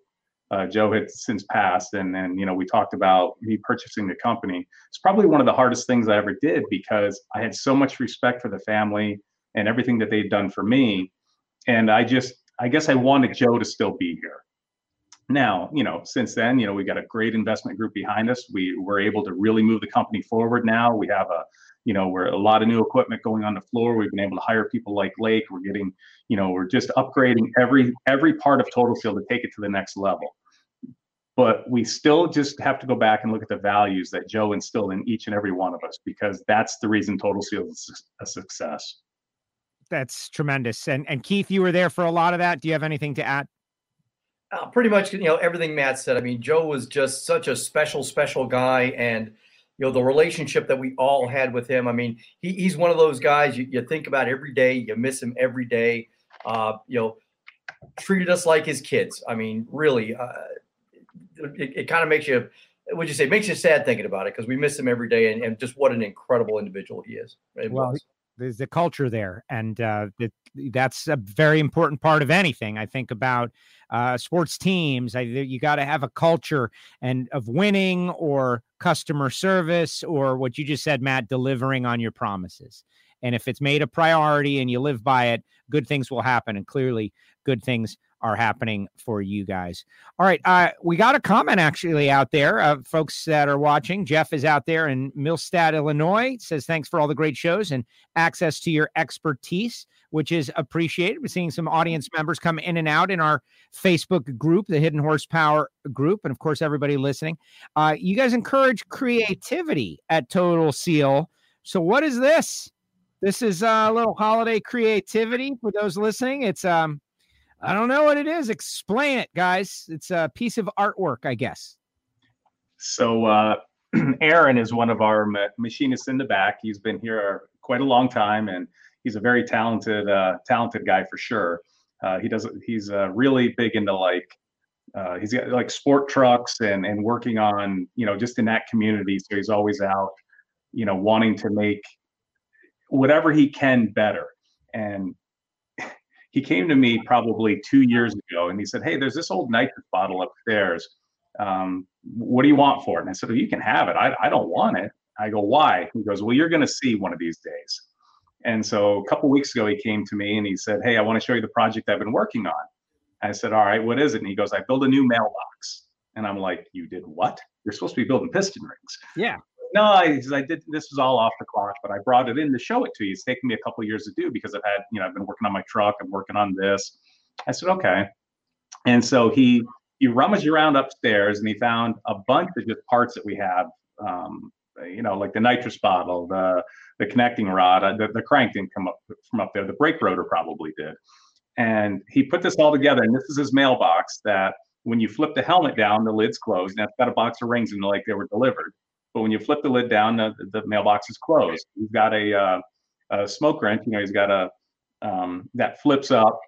uh, Joe had since passed, and and you know we talked about me purchasing the company. It's probably one of the hardest things I ever did because I had so much respect for the family and everything that they'd done for me, and I just I guess I wanted Joe to still be here. Now, you know, since then, you know, we got a great investment group behind us. We were able to really move the company forward now. We have a you know, we're a lot of new equipment going on the floor. We've been able to hire people like Lake. We're getting, you know, we're just upgrading every every part of Total Seal to take it to the next level. But we still just have to go back and look at the values that Joe instilled in each and every one of us because that's the reason Total Seal is a success. That's tremendous. And and Keith, you were there for a lot of that. Do you have anything to add? Uh, pretty much, you know, everything Matt said. I mean, Joe was just such a special, special guy, and you know the relationship that we all had with him. I mean, he, he's one of those guys you, you think about every day. You miss him every day. Uh, you know, treated us like his kids. I mean, really, uh, it, it kind of makes you. Would you say makes you sad thinking about it because we miss him every day and, and, just what an incredible individual he is. It well, was. There's a culture there, and uh, it, that's a very important part of anything. I think about uh, sports teams. I, you got to have a culture and of winning or customer service or what you just said, Matt, delivering on your promises. And if it's made a priority and you live by it, good things will happen. And clearly, good things are happening for you guys. All right. Uh, we got a comment actually out there of folks that are watching. Jeff is out there in Millstadt, Illinois. Says, thanks for all the great shows and access to your expertise. which is appreciated. We're seeing some audience members come in and out in our Facebook group, the Hidden Horsepower group, and of course, everybody listening. Uh, you guys encourage creativity at Total Seal. So, what is this? This is a little holiday creativity for those listening. It's um, I don't know what it is. Explain it, guys. It's a piece of artwork, I guess. So uh, Aaron is one of our ma- machinists in the back. He's been here quite a long time, and he's a very talented, uh, talented guy for sure. Uh, he does. He's uh, really big into like. Uh, he's got like sport trucks and and working on you know just in that community. So he's always out, you know, wanting to make whatever he can better. And he came to me probably two years ago, and he said, "Hey, there's this old nitrous bottle upstairs." um, what do you want for it? And I said, well, you can have it. I, I don't want it. I go, why? He goes, well, you're going to see one of these days. And so a couple weeks ago, he came to me and he said, hey, I want to show you the project I've been working on. I said, all right, what is it? And he goes, I built a new mailbox. And I'm like, you did what? You're supposed to be building piston rings. Yeah. No, I, I did. This was all off the clock, but I brought it in to show it to you. It's taken me a couple years to do because I've had, you know, I've been working on my truck. I'm working on this. I said, okay. And so he he rummaged around upstairs and he found a bunch of just parts that we have. Um, you know, like the nitrous bottle, the the connecting rod, uh, the, the crank didn't come up from up there. The brake rotor probably did. And he put this all together, and this is his mailbox. That when you flip the helmet down, the lid's closed, and it's got a box of rings in it like they were delivered. But when you flip the lid down, the, the mailbox is closed. He's got a, uh, a smoke wrench. You know, he's got a um, that flips up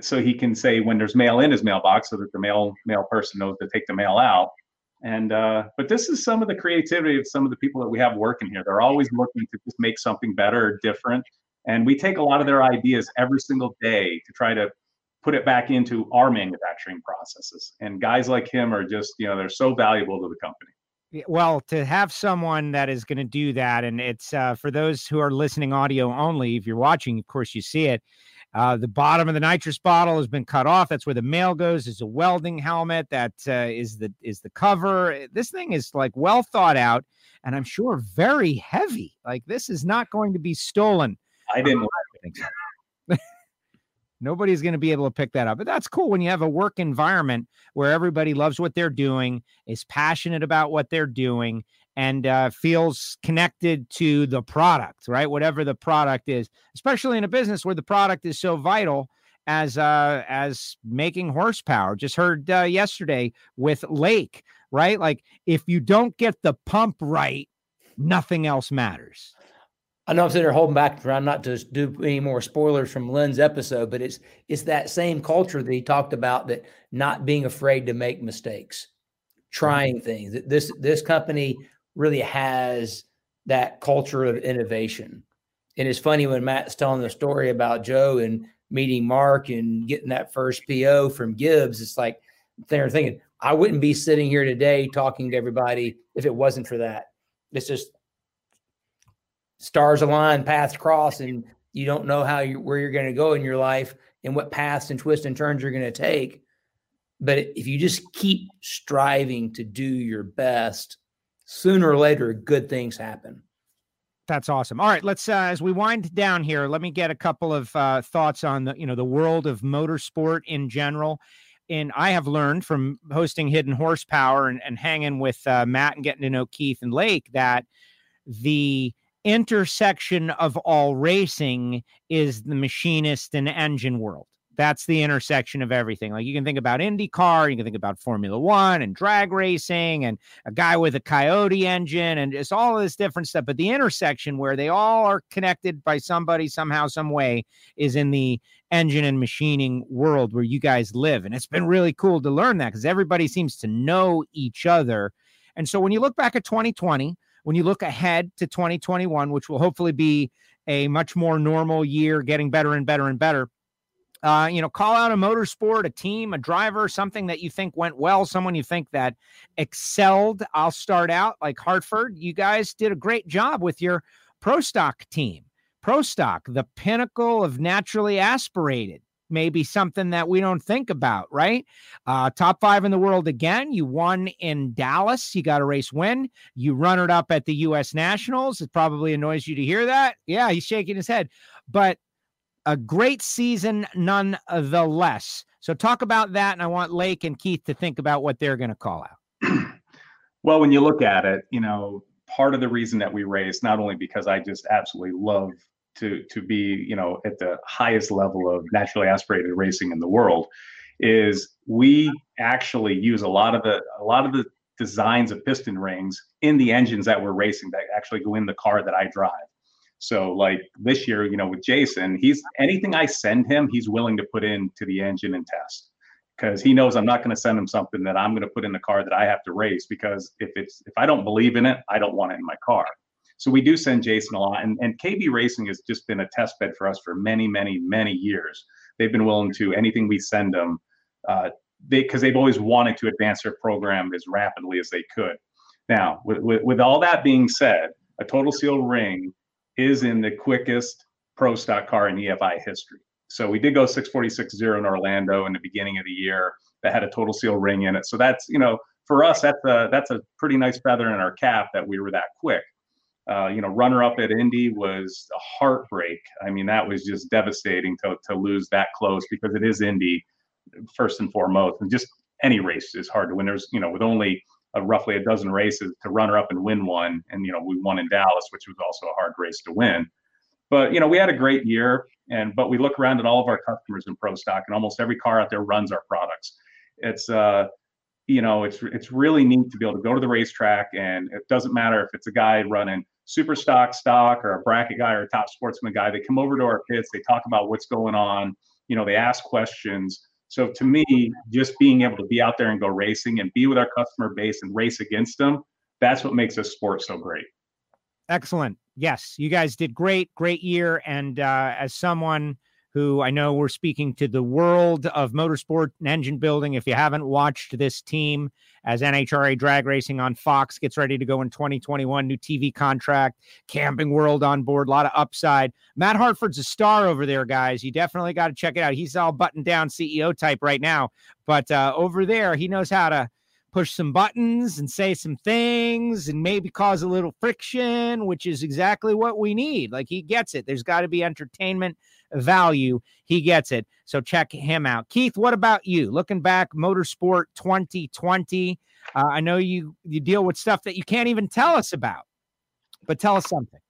so he can say when there's mail in his mailbox so that the mail mail person knows to take the mail out and uh, but this is some of the creativity of some of the people that we have working here they're always looking to just make something better or different and we take a lot of their ideas every single day to try to put it back into our manufacturing processes and guys like him are just you know they're so valuable to the company well to have someone that is going to do that and it's uh, for those who are listening audio only if you're watching of course you see it uh, the bottom of the nitrous bottle has been cut off. That's where the mail goes. Is a welding helmet. That uh, is the is the cover. This thing is like well thought out, and I'm sure very heavy. Like this is not going to be stolen. I didn't think so. Nobody's going to be able to pick that up. But that's cool when you have a work environment where everybody loves what they're doing, is passionate about what they're doing, and uh, feels connected to the product, right? Whatever the product is, especially in a business where the product is so vital as uh, as making horsepower. Just heard uh, yesterday with Lake, right? Like if you don't get the pump right, nothing else matters. I know I'm sitting here holding back trying not to do any more spoilers from Lynn's episode, but it's it's that same culture that he talked about that not being afraid to make mistakes, trying mm-hmm. things. This this company really has that culture of innovation. And it's funny when Matt's telling the story about Joe and meeting Mark and getting that first PO from Gibbs. It's like they're thinking, I wouldn't be sitting here today talking to everybody if it wasn't for that. It's just stars align, paths cross, and you don't know how you where you're going to go in your life and what paths and twists and turns you're going to take. But if you just keep striving to do your best, sooner or later, good things happen. That's awesome. All right, let's uh, as we wind down here, let me get a couple of uh, thoughts on the you know the world of motorsport in general. And I have learned from hosting Hidden Horsepower and, and hanging with uh, Matt and getting to know Keith and Lake that the intersection of all racing is the machinist and engine world that's the intersection of everything. Like you can think about IndyCar, you can think about Formula One and drag racing and a guy with a Coyote engine and just all of this different stuff. But the intersection where they all are connected by somebody somehow, some way is in the engine and machining world where you guys live. And it's been really cool to learn that because everybody seems to know each other. And so when you look back at 2020, when you look ahead to 2021, which will hopefully be a much more normal year, getting better and better and better uh, you know, call out a motorsport, a team, a driver, something that you think went well, someone you think that excelled. I'll start out like Hartford. You guys did a great job with your pro stock team. Pro stock, the pinnacle of naturally aspirated, maybe something that we don't think about, right? Uh, top five in the world again. You won in Dallas. You got a race win. You runnered up at the U.S. Nationals. It probably annoys you to hear that. Yeah, he's shaking his head. But a great season nonetheless. So talk about that, and I want Lake and Keith to think about what they're going to call out. well, when you look at it, you know, part of the reason that we race, not only because I just absolutely love to to be, you know, at the highest level of naturally aspirated racing in the world, is we actually use a lot of the a lot of the designs of piston rings in the engines that we're racing that actually go in the car that I drive. So like this year, you know, with Jason, he's anything I send him, he's willing to put into the engine and test because he knows I'm not going to send him something that I'm going to put in the car that I have to race because if it's if I don't believe in it, I don't want it in my car. So we do send Jason a lot, and, and KB Racing has just been a test bed for us for many, many, many years. They've been willing to anything we send them, uh, they because they've always wanted to advance their program as rapidly as they could. Now, with, with, with all that being said, a total seal ring is in the quickest pro stock car in EFI history. So we did go 646.0 in Orlando in the beginning of the year that had a total seal ring in it. So that's, you know, for us, that's a, that's a pretty nice feather in our cap that we were that quick. Uh, you know, runner up at Indy was a heartbreak. I mean, that was just devastating to, to lose that close because it is Indy first and foremost. And just any race is hard to win. There's, you know, with only a, roughly a dozen races to runner up and win one. And, you know, we won in Dallas, which was also a hard race to win. But, you know, we had a great year. And, but we look around at all of our customers in pro stock and almost every car out there runs our products. It's, uh, you know, it's, it's really neat to be able to go to the racetrack and it doesn't matter if it's a guy running super stock stock or a bracket guy or a top sportsman guy. They come over to our pits, they talk about what's going on, you know, they ask questions. So to me, just being able to be out there and go racing and be with our customer base and race against them, that's what makes this sport so great. Excellent. Yes, you guys did great, great year. And uh, as someone who I know we're speaking to the world of motorsport and engine building. If you haven't watched this team as NHRA drag racing on Fox gets ready to go in 2021, new TV contract, Camping World on board, a lot of upside. Matt Hartford's a star over there, guys. You definitely got to check it out. He's all buttoned down CEO type right now, but uh, over there, he knows how to push some buttons and say some things and maybe cause a little friction, which is exactly what we need. Like he gets it. There's got to be entertainment value. He gets it. So check him out. Keith, what about you? Looking back, Motorsport 2020. Uh, I know you you deal with stuff that you can't even tell us about, but tell us something.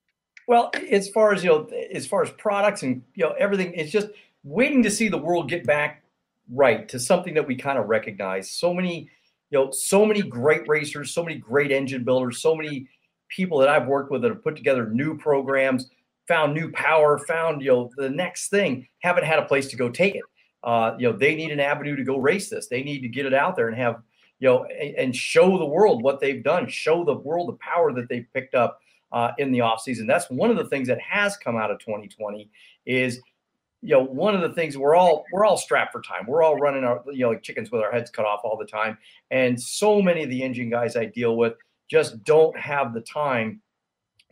Well, as far as you know, as far as products and you know everything, it's just waiting to see the world get back right to something that we kind of recognize. So many you know, so many great racers, so many great engine builders, so many people that I've worked with that have put together new programs, found new power, found you know the next thing, haven't had a place to go take it. Uh, you know, they need an avenue to go race this. They need to get it out there and have you know and, and show the world what they've done, show the world the power that they've picked up uh, in the off season. That's one of the things that has come out of 2020 is you know, one of the things we're all we're all strapped for time. We're all running our you know like chickens with our heads cut off all the time, and so many of the engine guys I deal with just don't have the time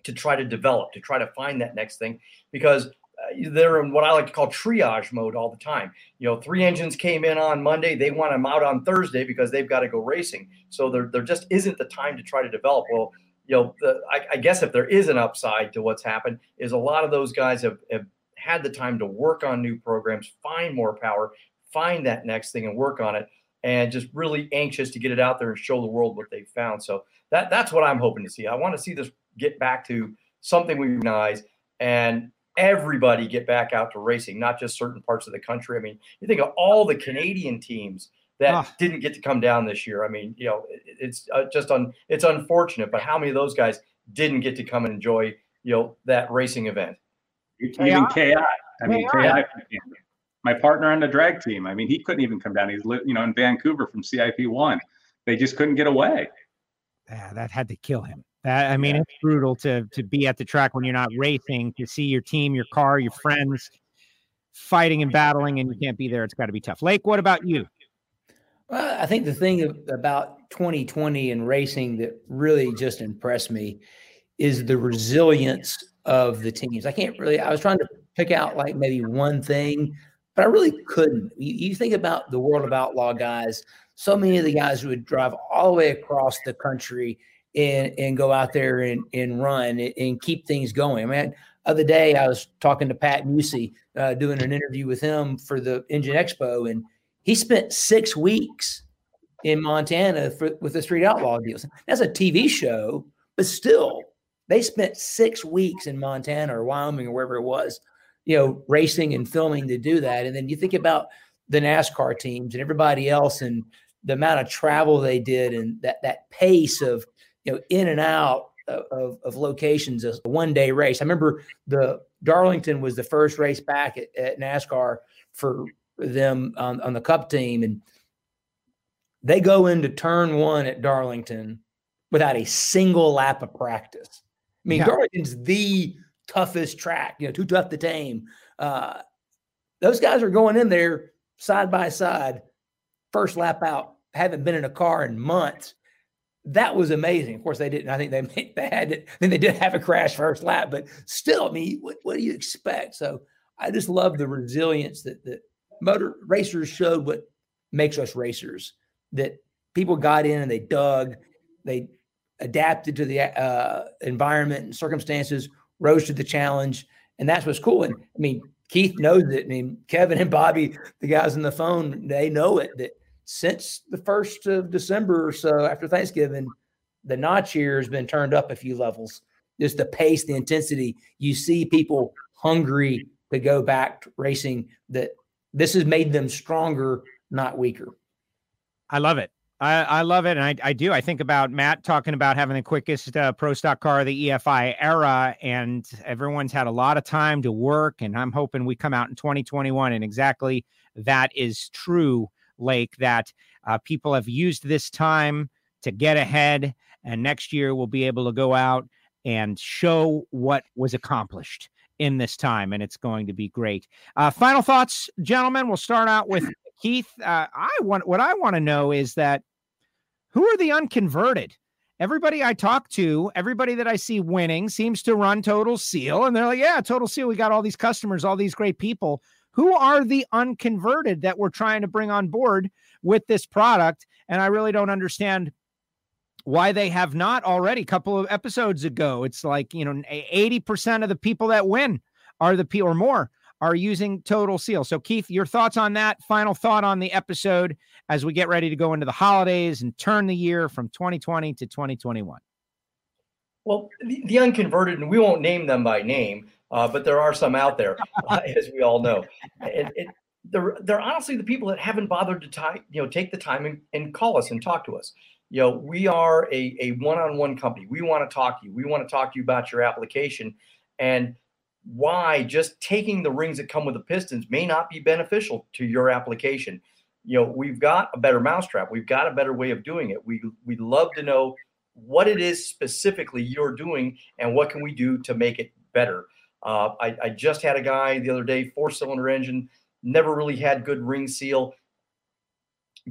to try to develop, to try to find that next thing because uh, they're in what I like to call triage mode all the time. You know, three engines came in on Monday, they want them out on Thursday because they've got to go racing. So there there just isn't the time to try to develop. Well, you know, the, I, I guess if there is an upside to what's happened, is a lot of those guys have, have had the time to work on new programs, find more power, find that next thing and work on it, and just really anxious to get it out there and show the world what they found. So that that's what I'm hoping to see. I want to see this get back to something we recognize and everybody get back out to racing, not just certain parts of the country. I mean, you think of all the Canadian teams that ah. didn't get to come down this year. I mean, you know, it's uh, just on it's unfortunate, but how many of those guys didn't get to come and enjoy, you know, that racing event? Even KI. I mean, KI. My partner on the drag team. I mean, he couldn't even come down. He's you know in Vancouver from CIP one. They just couldn't get away. Yeah, that had to kill him. I mean, it's brutal to to be at the track when you're not racing, to see your team, your car, your friends fighting and battling, and you can't be there. It's got to be tough. Lake, what about you? Well, I think the thing about 2020 and racing that really just impressed me is the resilience of the teams. I can't really, I was trying to pick out like maybe one thing, but I really couldn't. You, you think about the world of outlaw guys, so many of the guys who would drive all the way across the country and and go out there and and run and keep things going. I mean, other day I was talking to Pat Musi, uh, doing an interview with him for the Engine Expo, and he spent six weeks in Montana for, with the Street Outlaw deals. That's a TV show, but still, they spent six weeks in Montana or Wyoming or wherever it was, you know, racing and filming to do that. And then you think about the NASCAR teams and everybody else and the amount of travel they did and that that pace of you know in and out of, of locations a one day race. I remember the Darlington was the first race back at, at NASCAR for them on, on the Cup team, and they go into turn one at Darlington without a single lap of practice. I mean, yeah. Darlington's the toughest track, you know, too tough to tame. Uh, those guys are going in there side by side, first lap out, haven't been in a car in months. That was amazing. Of course, they didn't. I think they made, had it. Then they did have a crash first lap, but still, I mean, what, what do you expect? So I just love the resilience that that motor racers showed. What makes us racers? That people got in and they dug, they adapted to the uh, environment and circumstances, rose to the challenge, and that's what's cool. And I mean, Keith knows it. I mean, Kevin and Bobby, the guys on the phone, they know it. That since the first of December or so after Thanksgiving, the notch here has been turned up a few levels. Just the pace, the intensity. You see people hungry to go back to racing. That this has made them stronger, not weaker. I love it. I, I love it, and I, I do. I think about Matt talking about having the quickest uh, pro stock car of the EFI era, and everyone's had a lot of time to work. And I'm hoping we come out in 2021, and exactly that is true, Lake. That uh, people have used this time to get ahead, and next year we'll be able to go out and show what was accomplished in this time, and it's going to be great. Uh, final thoughts, gentlemen. We'll start out with Keith, uh, I want what I want to know is that who are the unconverted? Everybody I talk to, everybody that I see winning seems to run Total Seal, and they're like, "Yeah, Total Seal. We got all these customers, all these great people." Who are the unconverted that we're trying to bring on board with this product? And I really don't understand why they have not already. A couple of episodes ago, it's like you know, eighty percent of the people that win are the people or more are using Total Seal. So, Keith, your thoughts on that? Final thought on the episode as we get ready to go into the holidays and turn the year from 2020 to 2021. Well, the, the unconverted, and we won't name them by name, uh, but there are some out there, uh, as we all know. It, they're, they're honestly the people that haven't bothered to tie, you know, take the time and, and call us and talk to us. You know, we are a, a one-on-one company. We want to talk to you. We want to talk to you about your application. And why just taking the rings that come with the pistons may not be beneficial to your application. You know, we've got a better mousetrap. We've got a better way of doing it. We we'd love to know what it is specifically you're doing and what can we do to make it better. Uh, I, I just had a guy the other day, four cylinder engine, never really had good ring seal.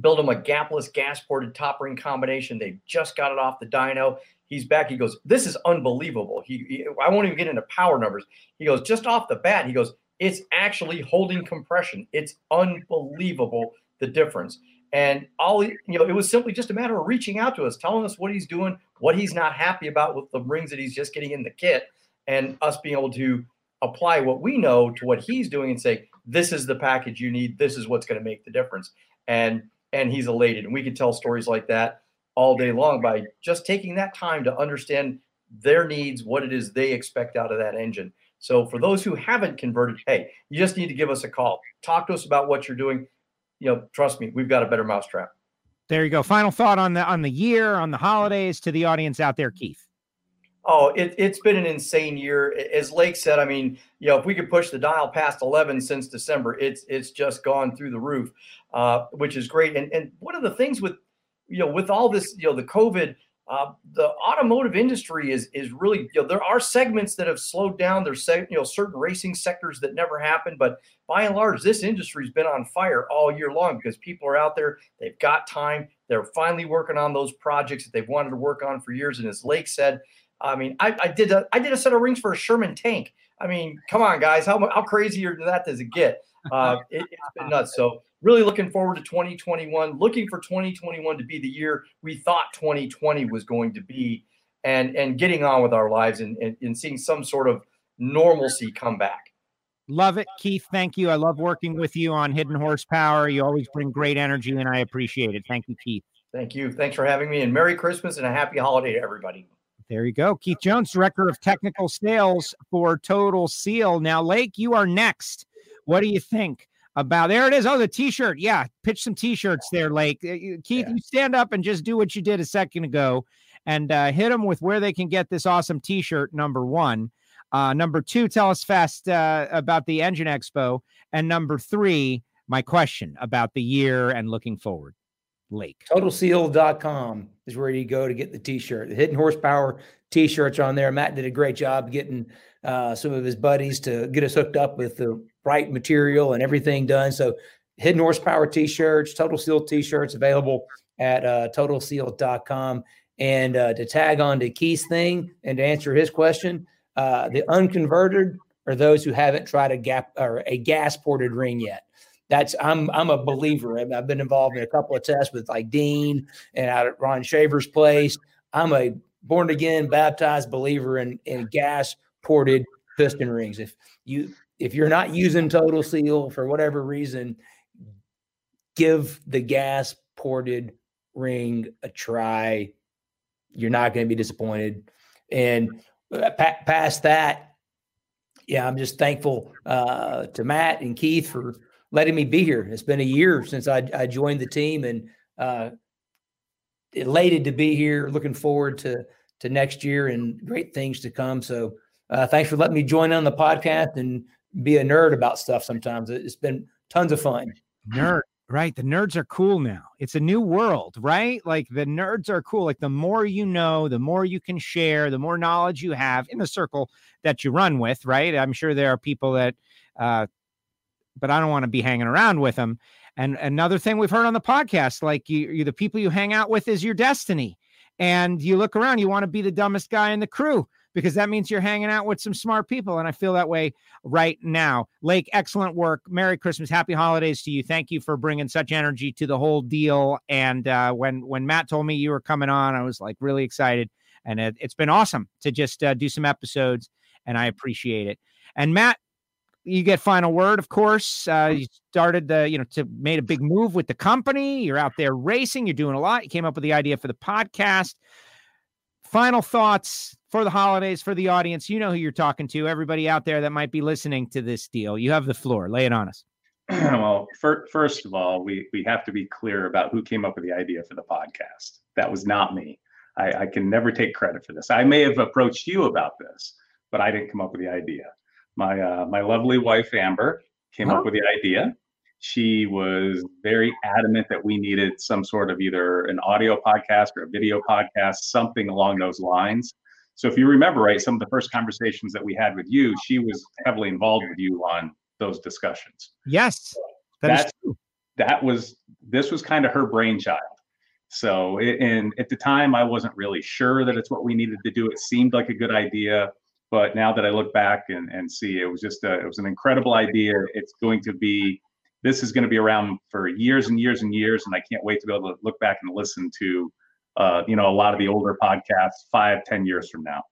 Built him a gapless gas ported top ring combination. They just got it off the dyno he's back. He goes, "This is unbelievable." He, he, I won't even get into power numbers. He goes, just off the bat, he goes, "It's actually holding compression. It's unbelievable the difference." And all you know, it was simply just a matter of reaching out to us, telling us what he's doing, what he's not happy about with the rings that he's just getting in the kit, and us being able to apply what we know to what he's doing and say, "This is the package you need. This is what's going to make the difference." And and he's elated, and we could tell stories like that all day long by just taking that time to understand their needs, what it is they expect out of that engine. So for those who haven't converted, hey, you just need to give us a call. Talk to us about what you're doing. You know, trust me, we've got a better mousetrap. There you go. Final thought on the on the year, on the holidays to the audience out there, Keith. Oh, it, it's been an insane year. As Lake said, I mean, you know, if we could push the dial past 11 since December, it's it's just gone through the roof, uh, which is great. And and one of the things with you know, with all this, you know, the COVID, uh, the automotive industry is is really, you know, there are segments that have slowed down. There's, you know, certain racing sectors that never happened, but by and large, this industry's been on fire all year long because people are out there. They've got time. They're finally working on those projects that they've wanted to work on for years. And as Lake said, I mean, I, I did a I did a set of rings for a Sherman tank. I mean, come on, guys, how how crazier than that does it get? Uh, it, has been nuts. So really looking forward to 2021, looking for 2021 to be the year we thought 2020 was going to be. and and getting on with our lives and, and, and seeing some sort of normalcy come back. Love it, Keith. Thank you. I love working with you on Hidden Horsepower. You always bring great energy, and I appreciate it. Thank you, Keith. Thank you. Thanks for having me, and Merry Christmas and a happy holiday to everybody. There you go. Keith Jones, Director of Technical Sales for Total Seal. Now, Lake, you are next. What do you think about there it is? Oh, the t-shirt. Yeah, pitch some t-shirts there, Lake. Uh, Keith, yeah. you stand up and just do what you did a second ago and uh, hit them with where they can get this awesome t-shirt, number one. Uh, number two, tell us fast uh, about the Engine Expo. And number three, my question about the year and looking forward. Lake. TotalSeal.com is where you go to get the t-shirt. The Hidden Horsepower t-shirts on there. Matt did a great job getting uh, some of his buddies to get us hooked up with the right material and everything done. So Hidden Horsepower t-shirts, Total Seal t-shirts available at uh, TotalSeal.com. And uh, to tag on to Keith's thing and to answer his question, uh, the unconverted are those who haven't tried a gap or a gas ported ring yet. That's I'm I'm a believer. I've been involved in a couple of tests with like Dean and out at Ron Shaver's place. I'm a born again baptized believer in in gas ported piston rings. If you if you're not using Total Seal for whatever reason, give the gas ported ring a try. You're not going to be disappointed. And uh, past that, yeah, I'm just thankful uh, to Matt and Keith for letting me be here. It's been a year since I, I joined the team, and uh, elated to be here. Looking forward to to next year and great things to come. So, uh, thanks for letting me join on the podcast and be a nerd about stuff. Sometimes it's been tons of fun. Nerd. Right. The nerds are cool now. It's a new world, right? Like the nerds are cool. Like the more you know, the more you can share, the more knowledge you have in the circle that you run with, right? I'm sure there are people that, uh, but I don't want to be hanging around with them. And another thing we've heard on the podcast, like you, you the people you hang out with is your destiny. And you look around, you want to be the dumbest guy in the crew because that means you're hanging out with some smart people. And I feel that way right now. Lake, excellent work. Merry Christmas. Happy holidays to you. Thank you for bringing such energy to the whole deal. And uh, when, when Matt told me you were coming on, I was like really excited. And it, has been awesome to just uh, do some episodes. And I appreciate it. And Matt, you get final word, of course. Uh, you started the, you know, to made a big move with the company. You're out there racing. You're doing a lot. You came up with the idea for the podcast. Final thoughts for the holidays for the audience. You know who you're talking to. Everybody out there that might be listening to this deal. You have the floor. Lay it on us. well, for, first of all, we we have to be clear about who came up with the idea for the podcast. That was not me. I, I can never take credit for this. I may have approached you about this, but I didn't come up with the idea. My uh, my lovely wife Amber came huh? up with the idea she was very adamant that we needed some sort of either an audio podcast or a video podcast, something along those lines. So if you remember right, some of the first conversations that we had with you, she was heavily involved with you on those discussions. Yes, that that was this was kind of her brainchild. So it, and at the time, I wasn't really sure that it's what we needed to do. It seemed like a good idea, but now that I look back and, and see, it was just a, it was an incredible idea. It's going to be this is going to be around for years and years and years, and I can't wait to be able to look back and listen to, uh, you know, a lot of the older podcasts five, ten years from now.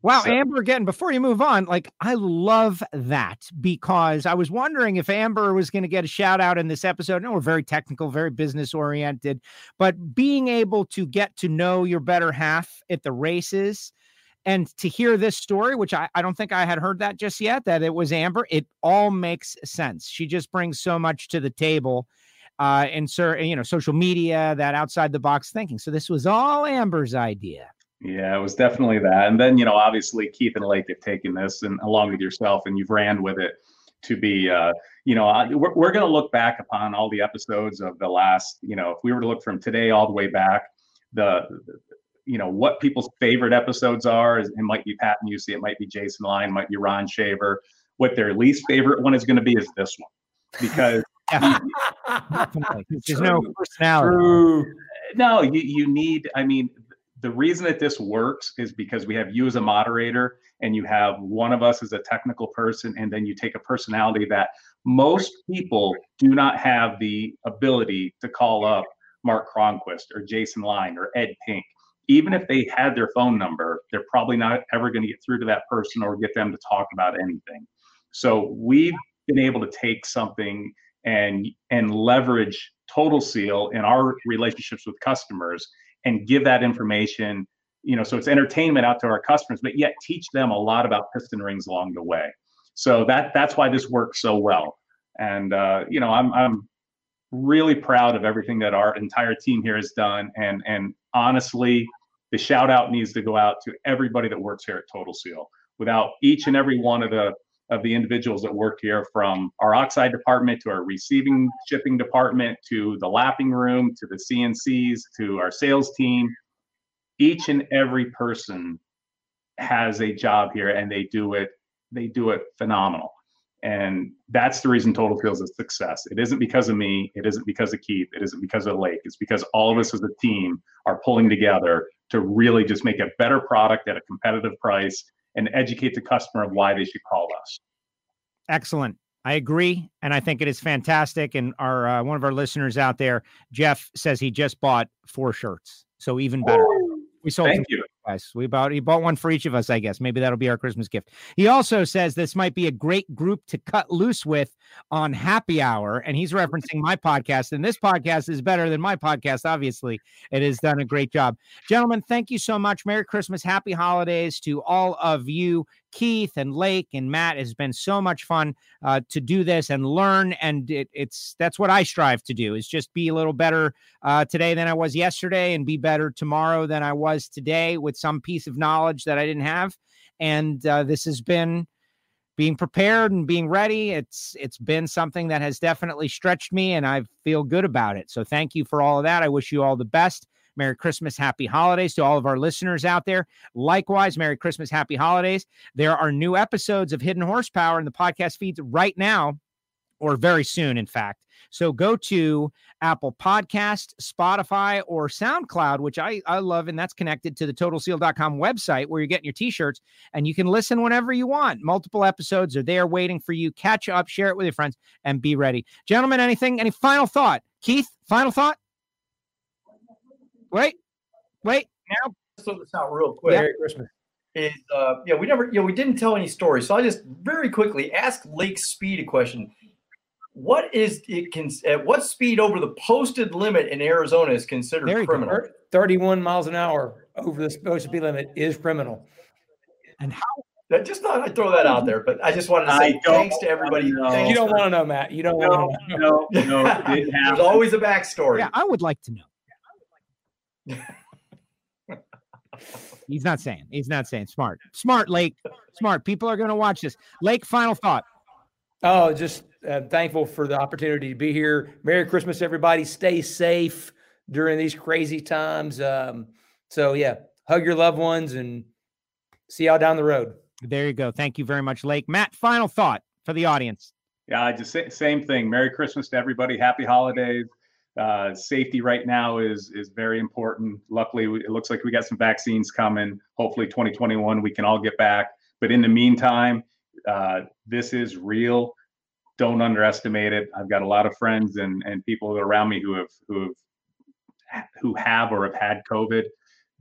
Wow, so. Amber, again, before you move on, like I love that because I was wondering if Amber was going to get a shout out in this episode. No, we're very technical, very business oriented, but being able to get to know your better half at the races and to hear this story, which I, I don't think I had heard that just yet, that it was Amber, it all makes sense. She just brings so much to the table uh, and sir, you know, social media, that outside the box thinking. So this was all Amber's idea. Yeah, it was definitely that. And then, you know, obviously Keith and Lake have taken this and along with yourself and you've ran with it to be, uh, you know, we're, we're going to look back upon all the episodes of the last, you know, if we were to look from today all the way back, the you know what people's favorite episodes are. It might be Pat and Musi, it might be Jason Line, might be Ron Shaver. What their least favorite one is going to be is this one because there's no personality. True. No, you you need. I mean, the reason that this works is because we have you as a moderator and you have one of us as a technical person and then you take a personality that most people do not have the ability to call up Mark Cronquist or Jason Line or Ed Pink even if they had their phone number, they're probably not ever going to get through to that person or get them to talk about anything. So we've been able to take something and and leverage Total Seal in our relationships with customers and give that information. You know, so it's entertainment out to our customers, but yet teach them a lot about piston rings along the way. So that that's why this works so well. And uh, you know, I'm I'm really proud of everything that our entire team here has done. And and honestly, the shout out needs to go out to everybody that works here at Total Seal. Without each and every one of the of the individuals that work here from our oxide department to our receiving shipping department to the lapping room to the CNCs to our sales team, each and every person has a job here and they do it they do it phenomenal. And that's the reason Total Seal's a success. It isn't because of me. It isn't because of Keith. It isn't because of Lake. It's because all of us as a team are pulling together to really just make a better product at a competitive price and educate the customer of why they should call us. Excellent. I agree, and I think it is fantastic. And our uh, one of our listeners out there, Jeff, says he just bought four shirts, so even better. We sold. Thank you guys. We bought he bought one for each of us, I guess. Maybe that'll be our Christmas gift. He also says this might be a great group to cut loose with on happy hour. And he's referencing my podcast. And this podcast is better than my podcast. Obviously, it has done a great job. Gentlemen, thank you so much. Merry Christmas, happy holidays to all of you. Keith and Lake and Matt has been so much fun uh, to do this and learn, and it, it's that's what I strive to do is just be a little better uh, today than I was yesterday, and be better tomorrow than I was today with some piece of knowledge that I didn't have. And uh, this has been being prepared and being ready. It's it's been something that has definitely stretched me, and I feel good about it. So thank you for all of that. I wish you all the best. Merry Christmas, happy holidays to all of our listeners out there. Likewise, Merry Christmas, happy holidays. There are new episodes of Hidden Horsepower in the podcast feeds right now, or very soon, in fact. So go to Apple Podcast, Spotify, or SoundCloud, which I, I love, and that's connected to the TotalSeal.com website where you're getting your t-shirts, and you can listen whenever you want. Multiple episodes are there waiting for you. Catch up, share it with your friends, and be ready. Gentlemen, anything, any final thought? Keith, final thought? Wait, wait, now. So this out real quick. Merry Christmas. Is uh, yeah, we never, you know, we didn't tell any stories. So I just very quickly ask Lake Speed a question what is it can at what speed over the posted limit in Arizona is considered criminal? Go. 31 miles an hour over the posted speed limit is criminal. And how? That just thought I'd throw that out there, but I just wanted to say thanks to everybody. You don't want to know, Matt. You don't no, want to know. No, no, There's always a backstory. Yeah, I would like to know. He's not saying. He's not saying. Smart. Smart, Lake. Smart. People are going to watch this. Lake, final thought. Oh, just uh, thankful for the opportunity to be here. Merry Christmas, everybody. Stay safe during these crazy times. Um, so, yeah, hug your loved ones and see y'all down the road. There you go. Thank you very much, Lake. Matt, final thought for the audience. Yeah, just say, same thing. Merry Christmas to everybody. Happy holidays. Uh, safety right now is is very important. Luckily, it looks like we got some vaccines coming. Hopefully, 2021 we can all get back. But in the meantime, uh, this is real. Don't underestimate it. I've got a lot of friends and and people around me who have who have who have or have had COVID.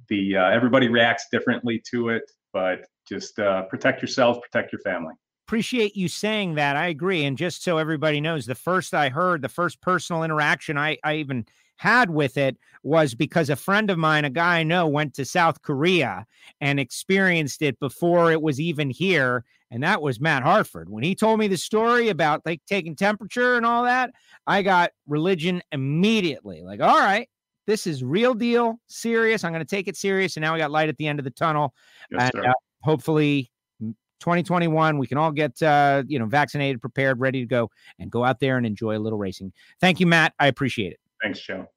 The uh, everybody reacts differently to it, but just uh, protect yourself, protect your family appreciate you saying that. I agree. And just so everybody knows, the first I heard, the first personal interaction I, I even had with it was because a friend of mine, a guy I know, went to South Korea and experienced it before it was even here. And that was Matt Hartford. When he told me the story about like taking temperature and all that, I got religion immediately. Like, all right, this is real deal, serious. I'm going to take it serious. And now we got light at the end of the tunnel. Yes, and uh, hopefully 2021 we can all get uh, you know vaccinated prepared ready to go and go out there and enjoy a little racing thank you matt i appreciate it thanks joe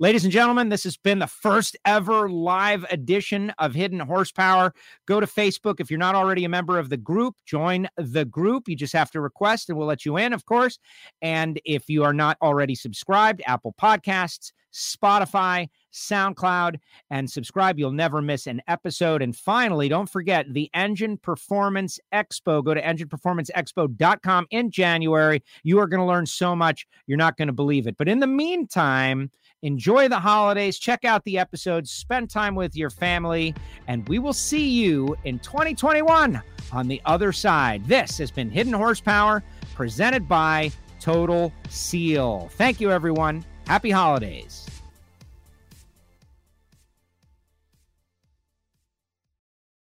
Ladies and gentlemen, this has been the first ever live edition of Hidden Horsepower. Go to Facebook. If you're not already a member of the group, join the group. You just have to request and we'll let you in, of course. And if you are not already subscribed, Apple Podcasts, Spotify, SoundCloud, and subscribe. You'll never miss an episode. And finally, don't forget the Engine Performance Expo. Go to engineperformanceexpo.com in January. You are going to learn so much, you're not going to believe it. But in the meantime, Enjoy the holidays. Check out the episodes. Spend time with your family. And we will see you in 2021 on the other side. This has been Hidden Horsepower presented by Total Seal. Thank you, everyone. Happy holidays.